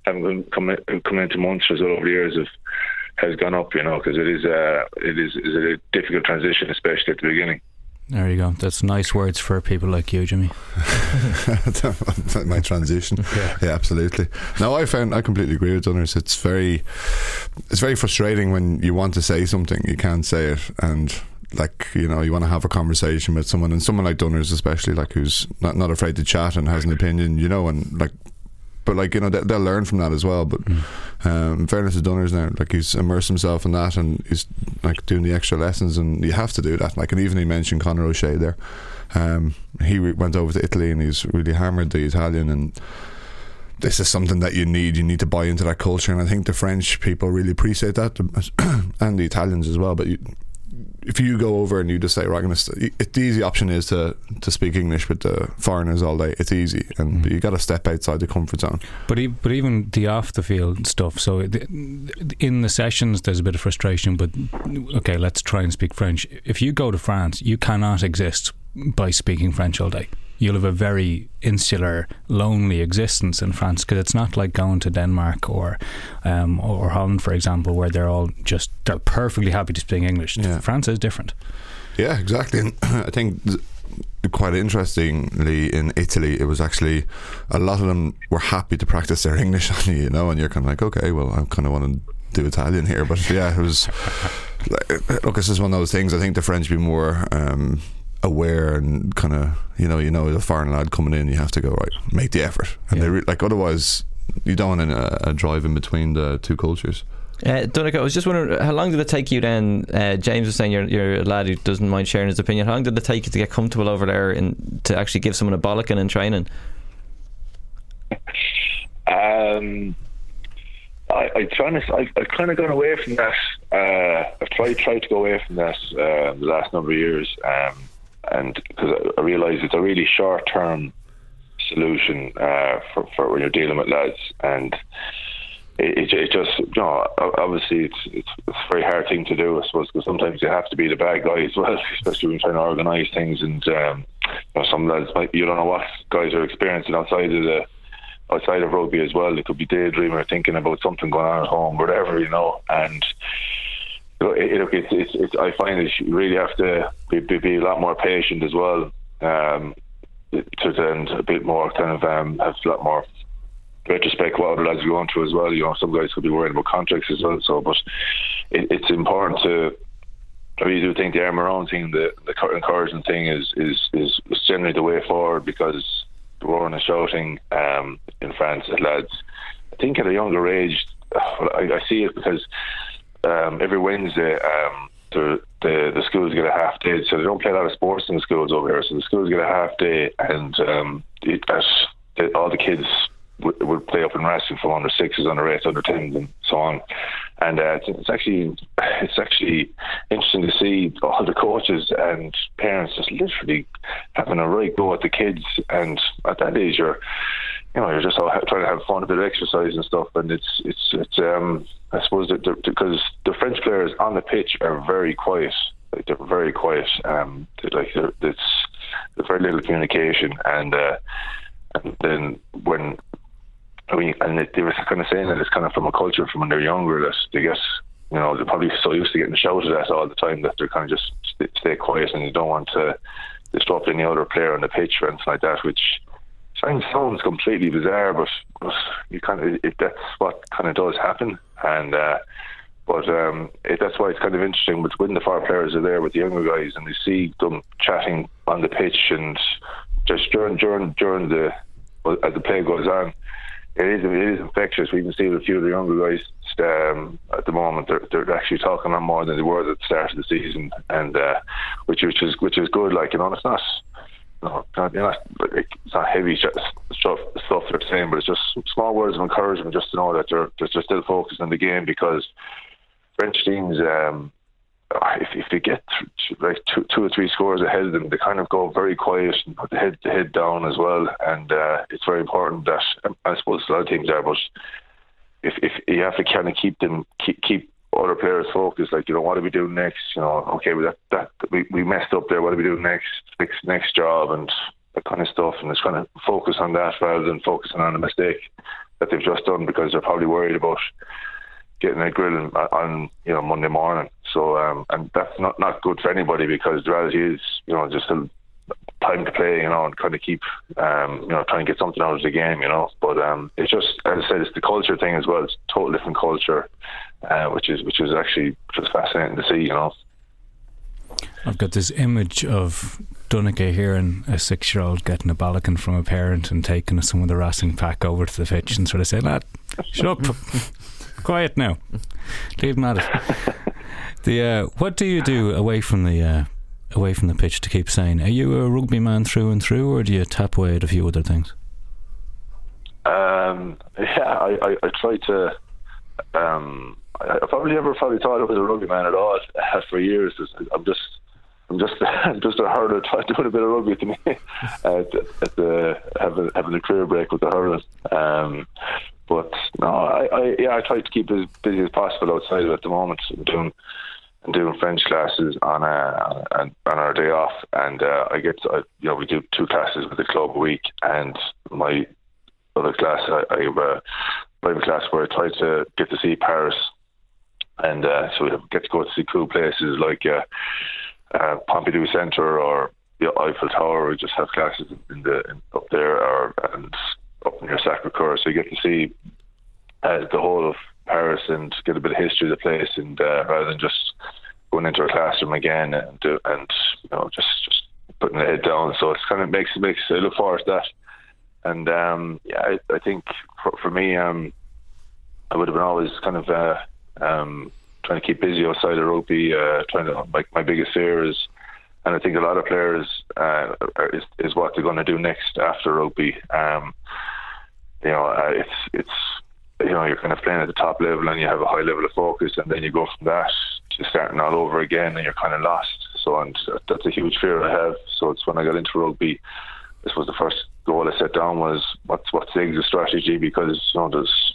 having come come into Munsters over the years of has gone up, you know, because it is a uh, it is, is a difficult transition, especially at the beginning. There you go. That's nice words for people like you, Jimmy. My transition. Yeah. yeah. absolutely. No, I found I completely agree with Dunners. It's very it's very frustrating when you want to say something, you can't say it and like you know you want to have a conversation with someone and someone like Dunners especially like who's not, not afraid to chat and has an opinion you know and like but like you know they, will learn from that as well. But um, fairness to Dunners now, like he's immersed himself in that and he's like doing the extra lessons, and you have to do that. Like and even he mentioned Conor O'Shea there. Um, he went over to Italy and he's really hammered the Italian and this is something that you need. You need to buy into that culture, and I think the French people really appreciate that, and the Italians as well. But you, if you go over and you just say, right, gonna st-, it, the easy option is to, to speak English with the foreigners all day. It's easy, and mm. you got to step outside the comfort zone. But e- but even the off the field stuff. So in the sessions, there's a bit of frustration. But okay, let's try and speak French. If you go to France, you cannot exist by speaking French all day you'll have a very insular, lonely existence in France because it's not like going to Denmark or um, or Holland, for example, where they're all just they're perfectly happy to speak English. Yeah. France is different. Yeah, exactly. And I think quite interestingly in Italy, it was actually a lot of them were happy to practice their English on you, you know, and you're kind of like, okay, well, I kind of want to do Italian here, but yeah, it was. look, this is one of those things. I think the French be more. Um, aware and kind of you know you know the foreign lad coming in you have to go right make the effort and yeah. they re- like otherwise you don't want a, a drive in between the two cultures uh, Donnacha, I was just wondering, how long did it take you then? Uh, James was saying you're, you're a lad who doesn't mind sharing his opinion. How long did it take you to get comfortable over there and to actually give someone a bollocking in training? Um, I, I trying to, I, I've kind of gone away from that. Uh, I've tried tried to go away from that uh, the last number of years. Um, and because I realise it's a really short term solution uh, for for when you're dealing with lads, and it, it, it, just you know obviously it's, it's it's a very hard thing to do, I suppose, because sometimes you have to be the bad guy as well, especially when trying to organise things, and um, you know, some lads might you don't know what guys are experiencing outside of the outside of rugby as well. They could be daydreaming or thinking about something going on at home, whatever, you know, and look, it's, it's, it's, I find that you really have to be, be, be a lot more patient as well. Um, to then a bit more kind of um, have a lot more retrospect what other lads are going through as well. You know, some guys could be worried about contracts as well. So, but it, it's important to. I really do think the arm around thing, the the encouraging thing, is is is, generally the way forward because the roaring and shouting um, in France at lads. I think at a younger age, I, I see it because um, every Wednesday um, the, the the schools get a half day, so they don't play a lot of sports in the schools over here. So the schools get a half day, and um, it, all the kids would, would play up in wrestling from under sixes, under eights, under tens, and so on. And uh, it's, it's actually it's actually interesting to see all the coaches and parents just literally having a right go at the kids. And at that age, you're you know you're just trying to have fun, a bit of exercise and stuff. And it's it's it's um I suppose that because the French players on the pitch are very quiet. Like they're very quiet. Um, they're like they're, there's very little communication, and uh, and then when I mean, and they, were kind of saying that it's kind of from a culture from when they're younger that they get, you know, they're probably so used to getting shouted at all the time that they're kind of just stay quiet and they don't want to disrupt any other player on the pitch or anything like that, which sounds sounds completely bizarre, but, you kind of it, that's what kind of does happen, and uh, but um, it, that's why it's kind of interesting with when the far players are there with the younger guys and you see them chatting on the pitch and just during during during the as the play goes on, it is it is infectious. We can see a few of the younger guys um, at the moment they're, they're actually talking on more than they were at the start of the season, and uh, which which is which is good. Like you know, it's not. No, not, you know, it's not heavy stuff stuff they're saying, but it's just small words of encouragement, just to know that they're they're still focused on the game because French teams, um, if if they get like two two or three scores ahead of them, they kind of go very quiet and put the head the head down as well, and uh, it's very important that I suppose a lot of teams are, but if if you have to kind of keep them keep keep other players focused, like you know what are we doing next? You know, okay, well, that that we, we messed up there. What are we doing next? Next next job and that kind of stuff, and it's kind of focus on that rather than focusing on a mistake that they've just done because they're probably worried about getting a grill on, on you know Monday morning. So um, and that's not not good for anybody because the reality is you know just a time to play, you know, and kind of keep um, you know trying to get something out of the game, you know. But um, it's just as I said, it's the culture thing as well. It's a total different culture, uh, which is which is actually just fascinating to see, you know. I've got this image of Donnacha hearing a six year old getting a bollocking from a parent and taking some of the wrestling pack over to the pitch and sort of saying, Lad, shut up. Quiet now. Leave them at it. The uh, what do you do away from the uh, away from the pitch to keep sane? Are you a rugby man through and through or do you tap away at a few other things? Um, yeah, I, I, I try to. Um, I, probably never probably thought I was a rugby man at all uh, for years. I'm just, I'm just, I'm just a hurler doing a bit of rugby to me at, at the having having a career break with the hurling. Um, but no, I, I yeah, I try to keep as busy as possible outside of at the moment. I'm doing and doing French classes on a on, on our day off, and uh, I get I, you know we do two classes with the club a week, and my other class I, I have a private class where I try to get to see Paris, and uh, so we get to go to see cool places like uh, uh, Pompidou Centre or the Eiffel Tower. We just have classes in the in, up there or and up near Sacre Coeur, so you get to see uh, the whole of Paris and get a bit of history of the place, and uh, rather than just going into a classroom again and do, and you know just just putting the head down. So it's kind of makes makes I look forward to that. And um, yeah, I, I think for, for me, um, I would have been always kind of uh, um, trying to keep busy outside of rugby. Uh, trying to like my biggest fear is, and I think a lot of players uh, is is what they're going to do next after rugby. Um, you know, uh, it's it's you know you're kind of playing at the top level and you have a high level of focus, and then you go from that to starting all over again, and you're kind of lost. So, and that's a huge fear I have. So it's when I got into rugby. This was the first goal I set down was what's what's the exit strategy because you know there's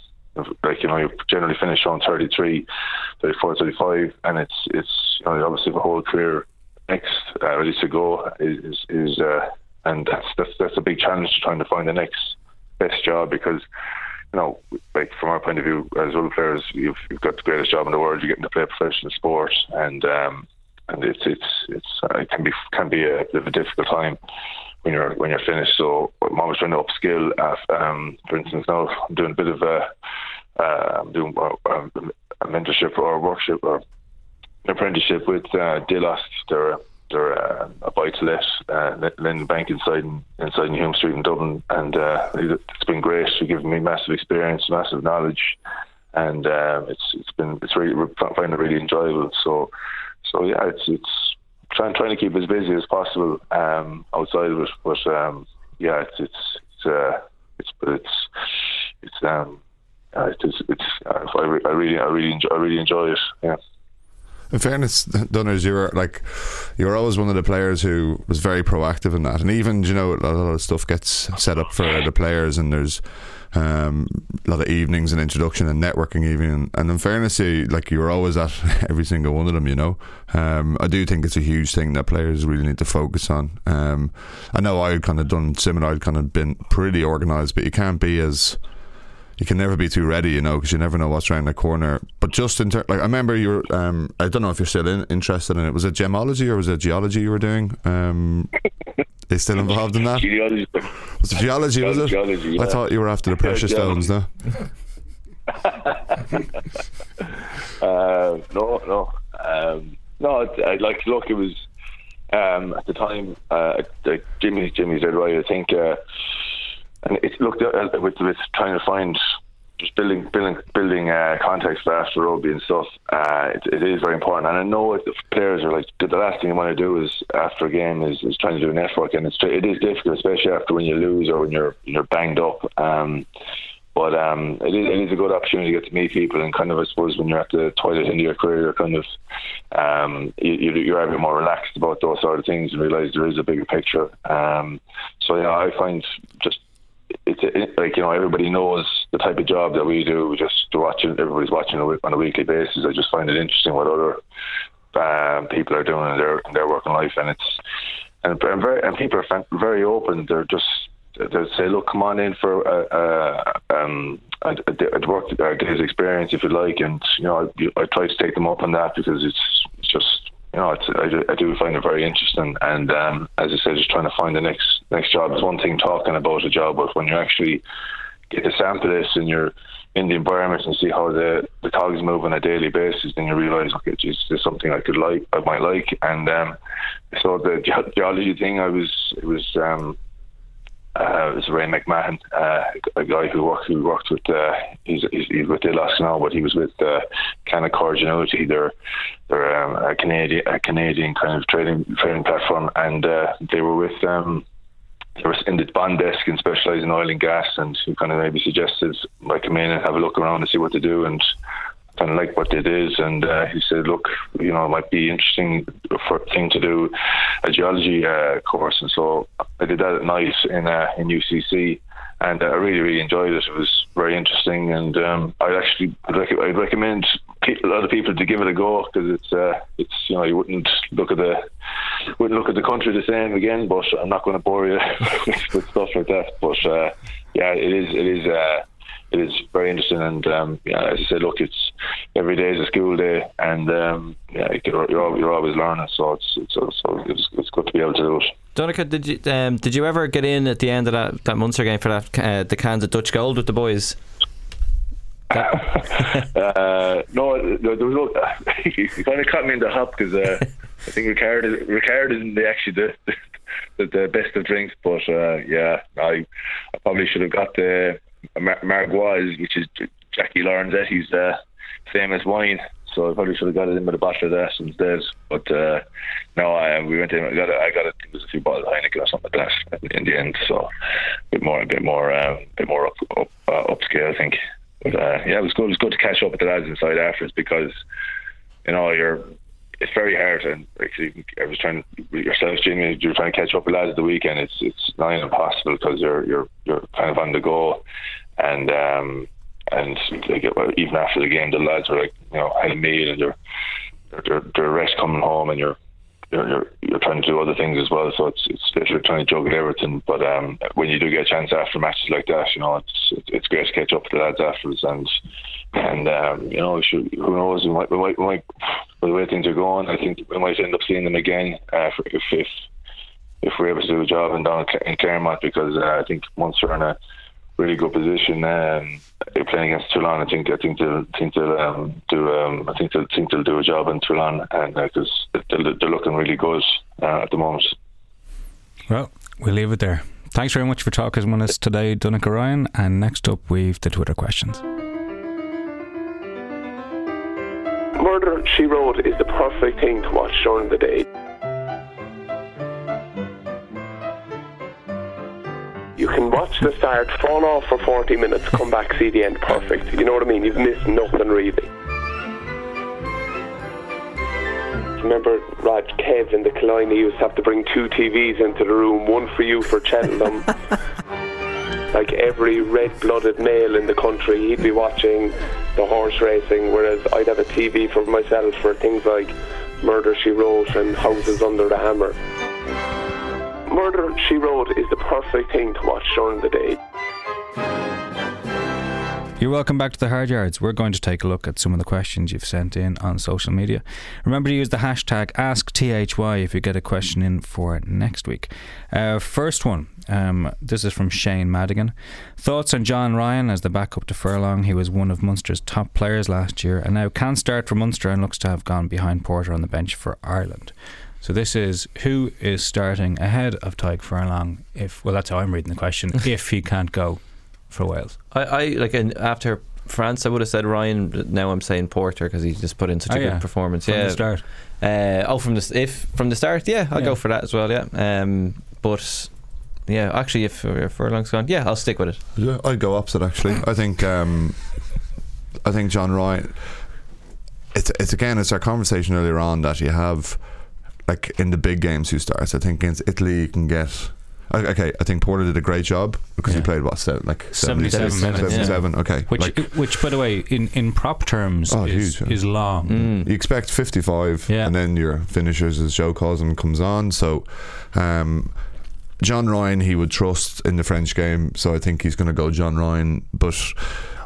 like you know you generally finish on 33 34 35 and it's it's you know obviously the whole career next uh, ready to go is is uh, and that's that's that's a big challenge to trying to find the next best job because you know like from our point of view as well players you've, you've got the greatest job in the world you're getting to play professional sport and um and it's it's it's uh, it can be can be a bit of a difficult time when you're when you're finished. So I'm always trying to upskill. At, um, for instance, now I'm doing a bit of a uh, I'm doing a, a mentorship or a workshop or an apprenticeship with uh, Dilosk. They're they're uh, a buy to let uh, bank inside in, inside in Hume Street in Dublin, and uh, it's been great. It's given me massive experience, massive knowledge, and uh, it's it's been it's really I find it really enjoyable. So so yeah, it's it's trying trying to keep as busy as possible um, outside of it. But um, yeah, it's it's it's uh, it's but it's it's um, uh, it's it's, uh, I, re- I really I really enjoy, I really enjoy it. Yeah. In fairness, Dunners, you were like you were always one of the players who was very proactive in that, and even you know a lot of stuff gets set up for the players, and there's um, a lot of evenings and introduction and networking even. And in fairness you, like you're always at every single one of them you know? Um, I do think it's a huge thing that players really need to focus on. Um, I know I'd kind of done similar. I'd kind of been pretty organised but you can't be as you can never be too ready, you know, because you never know what's around the corner. But just in ter- like I remember you were, um, I don't know if you're still in, interested in it. Was it gemology or was it geology you were doing? Um, is still involved in that? Geology. Was it geology? Was it? Geology, yeah. I thought you were after the precious stones, no? uh, no, no, um, no. It, I, like, look, it was um, at the time. Uh, like Jimmy, Jimmy said right. I think, uh, and it looked uh, with with trying to find just building building building uh, context for after rugby and stuff. Uh, it, it is very important, and I know the players are like the last thing you want to do is after a game is, is trying to do network, and it's it is difficult, especially after when you lose or when you're you're banged up. Um, but um, it, is, it is a good opportunity to get to meet people, and kind of I suppose when you're at the toilet end of your career, you're kind of um, you, you're a bit more relaxed about those sort of things and realise there is a bigger picture. Um, so yeah, I find just it's it, like you know everybody knows the type of job that we do. We just watching everybody's watching on a weekly basis. I just find it interesting what other um, people are doing in their in their working life, and it's and, and very and people are very open. They're just they'll say, look, come on in for a, a, um, a, a work a day's experience if you like, and you know I, I try to take them up on that because it's, it's just you know, I, I do find it very interesting. And um, as I said, just trying to find the next next job is one thing talking about a job, but when you actually get to sample this and you're in the environment and see how the the cogs move on a daily basis, then you realise, okay, geez, there's something I could like, I might like. And um, so the ge- geology thing, I was it was. Um, uh, it was Ray McMahon, uh, a guy who worked who worked with uh, he's, he's, he's with Dilosk now, but he was with uh, Canaccord Genuity. They're they're um, a Canadian a Canadian kind of trading trading platform, and uh, they were with um, they were in the bond desk and specialised in oil and gas, and he kind of maybe suggested I come in and have a look around and see what to do, and kind of like what it is. and uh, he said, "Look, you know, it might be interesting for thing to do a geology uh, course." And so I did that at night in uh, in UCC, and uh, I really really enjoyed it. It was very interesting, and um, I'd actually I'd recommend a lot of people to give it a go because it's uh, it's you know you wouldn't look at the wouldn't look at the country the same again. But I'm not going to bore you with stuff like that. But uh, yeah, it is it is. Uh, it is very interesting. And um, yeah, as I said, look, it's every day is a school day, and um, yeah, you're, you're, always learning. So it's it's, so it's, it's good to be able to do it. Donnacha, did you um, did you ever get in at the end of that, that Munster game for that uh, the cans of Dutch Gold with the boys? uh, no, there was no. you kind of caught me in the hop because uh, I think Ricard is, Ricard isn't the, actually the, the, the best of drinks, but uh, yeah, I I probably should have got the Mar- which is Jacky Lorenzetti's uh, famous wine. So I probably should have got it in with a bottle of that instead. But uh, no, I, we went in. I got, a, I got there was a few bottles of Heineken or something like that in the end. So a bit more, a bit more, uh, a bit more up, up uh, upscale, I think. Yeah, it was good. It was good to catch up with the lads inside afterwards because you know you're. It's very hard, and I was trying yourself, Jimmy. You're trying to catch up with lads at the weekend. It's it's nigh impossible because you're you're you're kind of on the go, and um, and like, even after the game, the lads were like, you know, had a meal and you're they're, they're rest coming home and you're you're, you're you're trying to do other things as well. So it's it's you're trying to juggle everything. But um, when you do get a chance after matches like that, you know, it's it's great to catch up with the lads afterwards. And and um, you know, should, who knows? We might, we might, we might, the way things are going, I think we might end up seeing them again uh, if if if we're able to do a job in down in Clermont because uh, I think once we're in a really good position. Um, playing against Toulon, I think I think they'll think they'll um, do um, I think they'll think they'll do a job in Toulon, and because uh, they're, they're, looking really good uh, at the moment. Well, we'll leave it there. Thanks very much for talking with us today, Donnacha Ryan. And next up, we've the Twitter questions. Murder She Wrote is the perfect thing to watch during the day. You can watch the start, fall off for 40 minutes, come back, see the end, perfect. You know what I mean? You've missed nothing really. Remember, Rod, Kev in the Killiney used to have to bring two TVs into the room, one for you for Cheltenham. like every red-blooded male in the country, he'd be watching the horse racing, whereas I'd have a TV for myself for things like Murder She Wrote and Houses Under the Hammer. Murder She Wrote is the perfect thing to watch during the day. You're welcome back to the Hard Yards. We're going to take a look at some of the questions you've sent in on social media. Remember to use the hashtag AskTHY if you get a question in for next week. Uh, first one. Um, this is from Shane Madigan. Thoughts on John Ryan as the backup to Furlong? He was one of Munster's top players last year and now can start for Munster and looks to have gone behind Porter on the bench for Ireland. So this is who is starting ahead of Tadhg Furlong if well that's how I'm reading the question if he can't go for Wales. I, I like in, after France, I would have said Ryan. but Now I'm saying Porter because he just put in such Oh, a yeah. good performance. From the start. Uh, oh, from the if from the start, yeah, I'll Yeah. go for that as well. Yeah, um, but yeah, actually, if, if Furlong's gone, yeah, I'll stick with it. Yeah, I'd go opposite actually. I think um, I think John Ryan. It's it's again it's our conversation earlier on that you have like in the big games who starts. I think against Italy you can get. Okay, I think Porter did a great job because he played what se- like 77 77, minutes, yeah. Okay, Which, like, which, by the way, in, in prop terms, Oh, is, huge, yeah. is long. Mm. You expect 55, and then your finishers, as Joe calls them, comes on. So, um, John Ryan, he would trust in the French game. So I think he's going to go John Ryan. But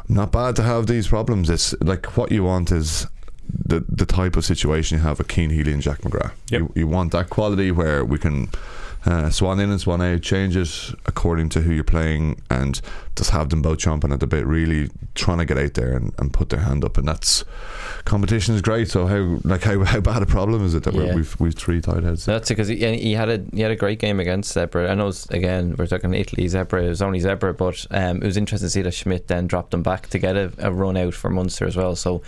not bad to have these problems. It's like what you want is the the type of situation you have with Cian Healy and Jack McGrath. You, you want that quality where we can. Uh, swan in and swan out, change it according to who you're playing, and just have them both chomping at the bit, really trying to get out there and, and put their hand up. And that's competition is great. So how like how, how bad a problem is it that Yeah. we're, we've we've three tight heads? So that's because he, he had a he had a great game against Zebre. I know it's, again we're talking Italy Zebre. It was only Zebre, but um, it was interesting to see that Schmidt then dropped them back to get a, a run out for Munster as well. So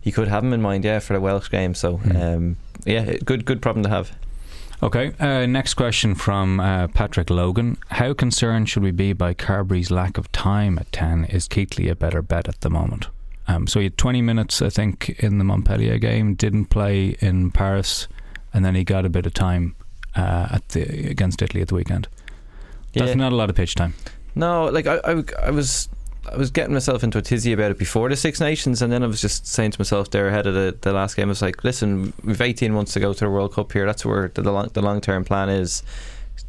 he could have him in mind, yeah, for the Welsh game. So um, yeah, good good problem to have. Okay, uh, next question from uh, Patrick Logan. How concerned should we be by Carbery's lack of time at 10? Is Keatley a better bet at the moment? Um, so he had 20 minutes, I think, in the Montpellier game, didn't play in Paris, and then he got a bit of time uh, at the against Italy at the weekend. That's Yeah. not a lot of pitch time. No, like I, I, I was I was getting myself into a tizzy about it before the Six Nations, and then I was just saying to myself there ahead of the, the last game, I was like, listen, we've 18 months to go to the World Cup here. That's where the, the long term plan is.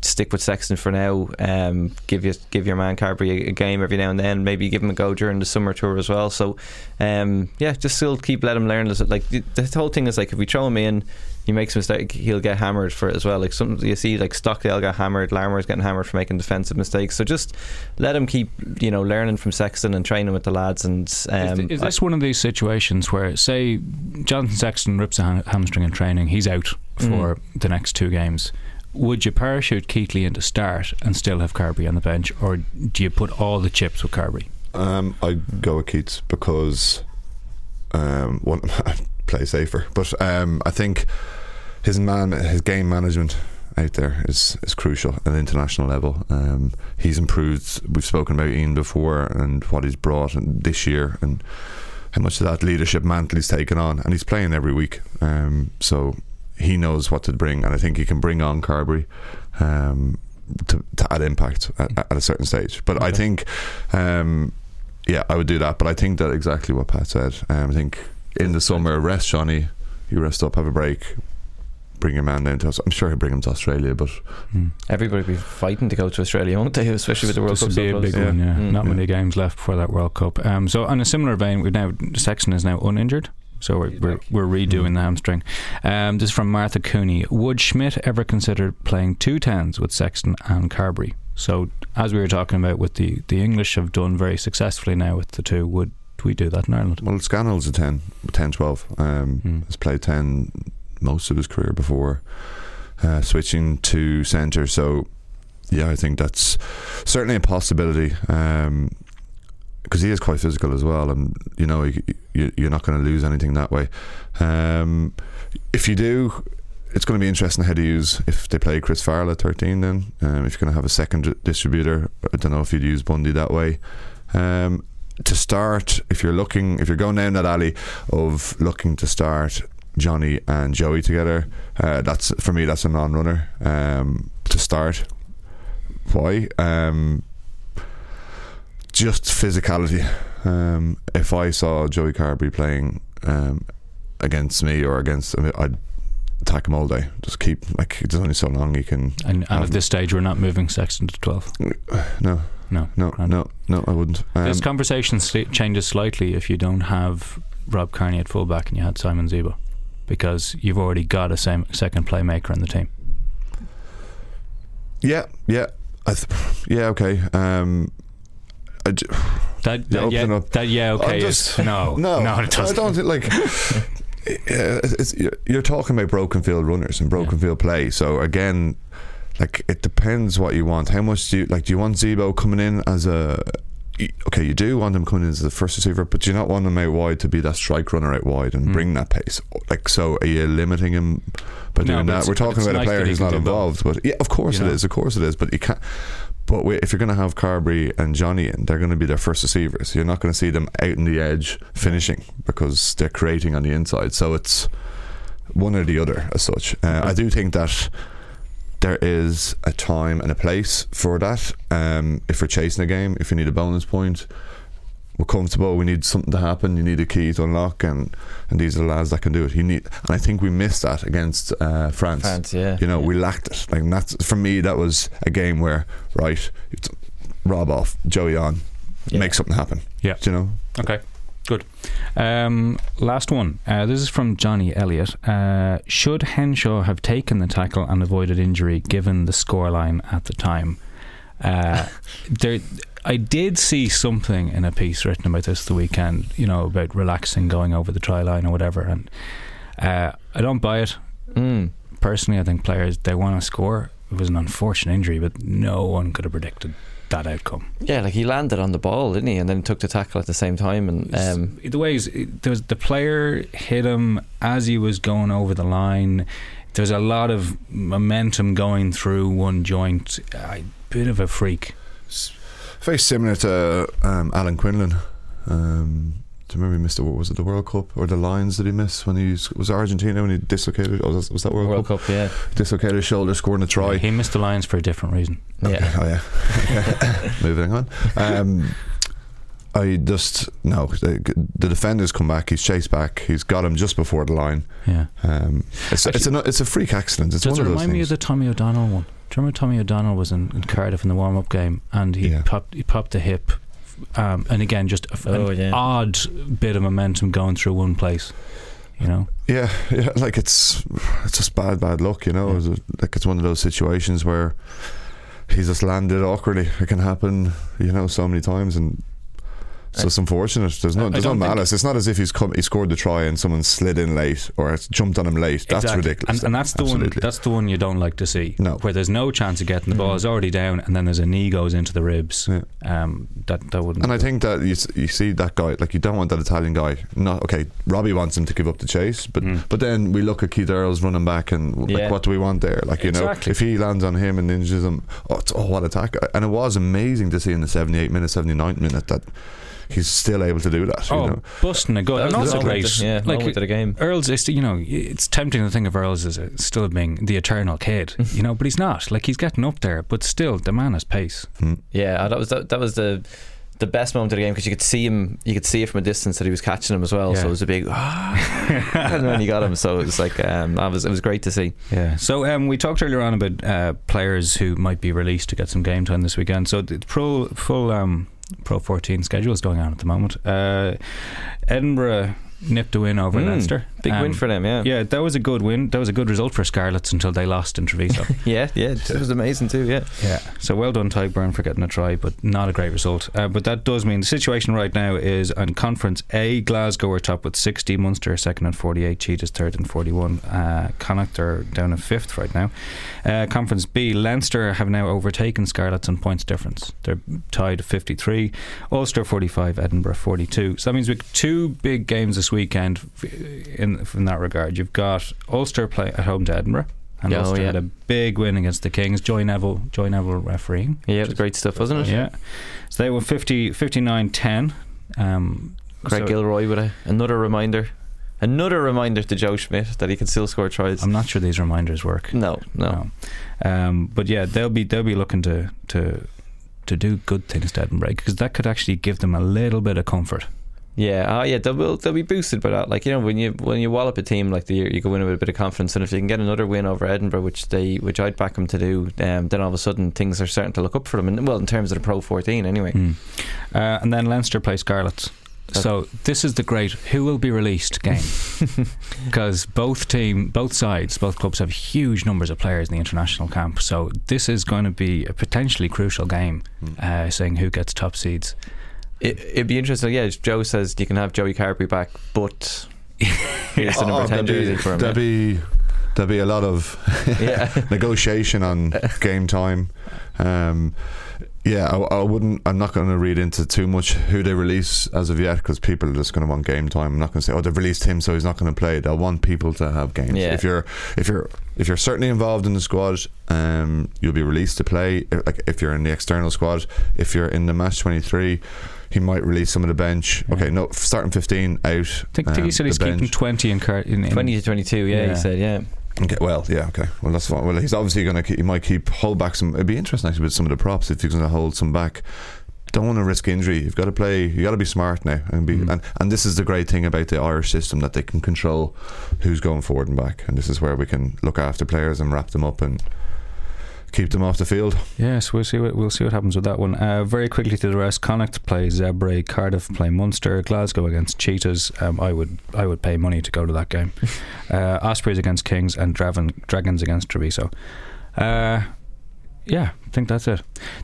Stick with Sexton for now. Um, give you give your man Carbery a, a game every now and then. Maybe give him a go during the summer tour as well. So, um, yeah, just still keep let him learn. Like the, the whole thing is like if we throw him in, he makes a mistake, he'll get hammered for it as well. Like some you see, like Stockdale got hammered, Larmour's getting hammered for making defensive mistakes. So just let him keep, you know, learning from Sexton and training with the lads. And um, is, is this one of these situations where, say, Jonathan Sexton rips a ham- hamstring in training, he's out for the next two games? Would you parachute Keatley into start and still have Carbery on the bench, or do you put all the chips with Carbery? Um, I go with Keats because um, one play safer, but um, I think his man, his game management out there is is crucial at international level. Um, he's improved. We've spoken about Ian before and what he's brought and this year and how much of that leadership mantle he's taken on, and he's playing every week. Um, so he knows what to bring, and I think he can bring on Carbery. Um, to, to add impact at, at a certain stage, but I think, um, yeah, I would do that. But I think that exactly what Pat said. Um, I think in the summer, rest Johnny, you rest up, have a break, bring your man down to us. I'm sure he'll bring him to Australia, but everybody will be fighting to go to Australia, won't they? Especially with the World this Cup. would so be a close. big one, yeah. Mm. Not many games left for that World Cup. Um, so, on a similar vein, we've now Sexton is now uninjured. So we're, we're, we're redoing the hamstring. Um, this is from Martha Cooney. Would Schmidt ever consider playing two tens with Sexton and Carbery? So as we were talking about, with the the English have done very successfully now with the two. Would we do that in Ireland? Well, Scannell's a 10, 10 12. Um, Has played 10 most of his career before uh, switching to centre. So, yeah, I think that's certainly a possibility. Um, because he is quite physical as well, and you know you, you, you're not going to lose anything that way. Um, if you do, it's going to be interesting how to use if they play Chris Farrell at 13 then. Um, if you're going to have a second distributor, I don't know if you'd use Bundee that way. Um, to start, if you're looking, if you're going down that alley of looking to start Johnny and Joey together, uh, that's for me. That's a non-runner um, to start. Why? Just physicality. Um, if I saw Joey Carbery playing um, against me or against, I mean, I'd attack him all day. Just keep like there's only so long you can. And, and at this stage, we're not moving Sexton to 12. No, No. no, no, no. I wouldn't. Um, this conversation changes slightly if you don't have Rob Kearney at fullback and you had Simon Zebo, because you've already got a same, second playmaker in the team. yeah, yeah, I th- yeah. Okay. Um, I j- That, Yeah, that, yeah, up. that yeah, okay. I'm is- no, no, no, it doesn't. don't think like. yeah, it's, you're- you're talking about broken field runners and broken field play. So again, like it depends what you want. How much do you like? Do you want Zebo coming in as a? Okay, you do want him coming in as the first receiver, but do you not want him out wide to be that strike runner out wide and Mm. bring that pace? Like, so are you limiting him by No, doing that? We're talking about a player who's not involved, but yeah, of course You it know? is. Of course it is. But you can't. But if you're going to have Carbery and Johnny in, they're going to be their first receivers. You're not going to see them out in the edge finishing because they're creating on the inside. So it's one or the other as such. Uh, I do think that there is a time and a place for that. Um, if you're chasing a game, if you need a bonus point, we're comfortable. We need something to happen. You need a key to unlock, and and these are the lads that can do it. You need, and I think we missed that against uh, France. France, yeah. You know, we lacked it. Like that's for me. That was a game where right, it's rob off Joey on, make something happen. Yeah. Do you know. Okay, good. Um, last one. Uh, this is from Johnny Elliott. Uh, should Henshaw have taken the tackle and avoided injury given the scoreline at the time? Uh, there, I did see something in a piece written about this the weekend. You know about relaxing, going over the try line or whatever, and uh, I don't buy it. Mm. Personally, I think players they want to score. It was an unfortunate injury, but no one could have predicted that outcome. Yeah, like he landed on the ball, didn't he? And then took the tackle at the same time. And um, the way he's, there was the player hit him as he was going over the line. There's a lot of momentum going through one joint. A bit of a freak. Very similar to um, Alan Quinlan. Um, do you remember he missed the was it the World Cup or the Lions did he miss when he was, Argentina when he dislocated? Was, was that World, World Cup, yeah. Dislocated his shoulder, scoring a try. He missed the Lions for a different reason. Yeah. Oh yeah. Moving on. Um, I just no. The, the defenders come back. He's chased back. He's got him just before the line. Yeah. Um, it's it's a it's a freak accident. It's Does one it of those remind me of the Tommy O'Donnell one? Do you remember Tommy O'Donnell was in, in Cardiff in the warm up game and he popped he popped the hip, um, and again just a, Oh, an yeah. odd bit of momentum going through one place. You know. Yeah, yeah, like it's it's just bad, bad luck, you know. It's a- like it's one of those situations where he's just landed awkwardly. It can happen, you know, so many times, and it's unfortunate. There's no, I there's no malice. It's not as if he's come, he scored the try and someone slid in late or jumped on him late. That's Exactly. ridiculous. And, and that's the Absolutely. one. That's the one you don't like to see. No. where there's no chance of getting the ball is already down, and then there's a knee goes into the ribs. Um, that that wouldn't. And I think that you, you see that guy, like you don't want that Italian guy. Not okay. Robbie wants him to give up the chase, but Mm. but then we look at Keith Earls running back, and like, Yeah. what do we want there? Like you Exactly. know, if he lands on him and injures him, oh, it's, oh what attack! And it was amazing to see in the 78 minute, 79th minute that he's still able to do that. Oh, you know? busting a good, That and was the also great. of- yeah, moment of the game. Earls is, you know, it's tempting to think of Earls as a, still being the eternal kid, you know, but he's not. Like he's getting up there, but still, the man has pace. Yeah, that was that, that was the the best moment of the game because you could see him, you could see it from a distance that he was catching him as well. So it was a big, and then he got him. So it was like, um, that was it was great to see. Yeah. So um, we talked earlier on about uh, players who might be released to get some game time this weekend. So the pro full um, Pro 14 schedule is going on at the moment. Uh, Edinburgh nipped a win over Mm, Leinster. Big win for them, yeah. Yeah, that was a good win. That was a good result for Scarlets until they lost in Treviso. Yeah, yeah, it was amazing too. Yeah, Yeah, so well done, Tadhg Beirne, for getting a try, but not a great result. Uh, but that does mean the situation right now is on Conference A, Glasgow are top with 60, Munster second and 48, Cheetahs third and 41, uh, Connacht are down in fifth right now. Uh, Conference B, Leinster have now overtaken Scarlets on points difference. They're tied at 53, Ulster 45, Edinburgh 42. So that means we've two big games this weekend in in, in that regard. You've got Ulster play at home to Edinburgh. And oh, Ulster yeah. had a big win against the Kings. Joy Neville, Joy Neville refereeing. Yeah, it was great stuff, wasn't it? Yeah. So they were 50, 59-10. Um, Craig so- Gilroy with a, another reminder. Another reminder to Joe Schmidt that he can still score tries. I'm not sure these reminders work. No, no. Um, but yeah, they'll be they'll be looking to to to do good things to Edinburgh because that could actually give them a little bit of comfort. Yeah, oh yeah, they'll, will- they'll be boosted by that. Like you know, when you when you wallop a team like the year, you go in with a bit of confidence, and if you can get another win over Edinburgh, which they which I'd back them to do, um, then all of a sudden things are starting to look up for them. And well, in terms of the Pro 14, anyway. Mm. Uh, and then Leinster play Scarlets. So this is the great who will be released game because both team, both sides, both clubs have huge numbers of players in the international camp. So this is going to be a potentially crucial game, uh, saying who gets top seeds. It, it'd be interesting. Yeah, Joe says you can have Joey Carbery back, but here's the number Oh, ten there'll be- jersey for him. There'll be there'll be a lot of negotiation on game time. Um, yeah, I, I wouldn't. I'm not going to read into too much who they release as of yet because people are just going to want game time. I'm not going to say, oh, they've released him, so he's not going to play. They'll want people to have games. Yeah. If you're if you're if you're certainly involved in the squad, um, you'll be released to play. If- Like if you're in the external squad, if you're in the match 23. He might release some of the bench. Okay, no, starting 15 out. I think, think he um, said he's the keeping 20 in, car- in, in 20 to 22, yeah, he said, yeah. Okay, well, yeah, okay. Well, that's fine. Well, he's obviously going to. He might keep hold back some. It'd be interesting actually with some of the props if he's going to hold some back. Don't want to risk injury. You've got to play. You got to be smart now, and be. And, and this is the great thing about the Irish system that they can control who's going forward and back, and this is where we can look after players and wrap them up and keep them off the field. Yes, we'll see what we'll see what happens with that one. Uh, very quickly to the rest: Connacht play Zebre, Cardiff play Munster, Glasgow against Cheetahs. Um, I would I would pay money to go to that game. uh, Ospreys against Kings and Draven, Dragons against Treviso. Uh, yeah, I think that's it.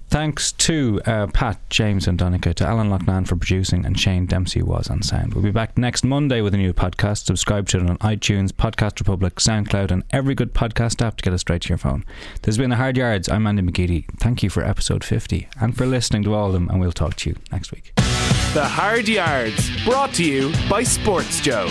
Thanks to uh, Pat, James, and Donnacha, to Alan Loughnane for producing, and Shane Dempsey was on sound. We'll be back next Monday with a new podcast. Subscribe to it on iTunes, Podcast Republic, SoundCloud, and every good podcast app to get it straight to your phone. This has been The Hard Yards. I'm Andy McGeady. Thank you for episode 50 and for listening to all of them, and we'll talk to you next week. The Hard Yards, brought to you by Sports Joe.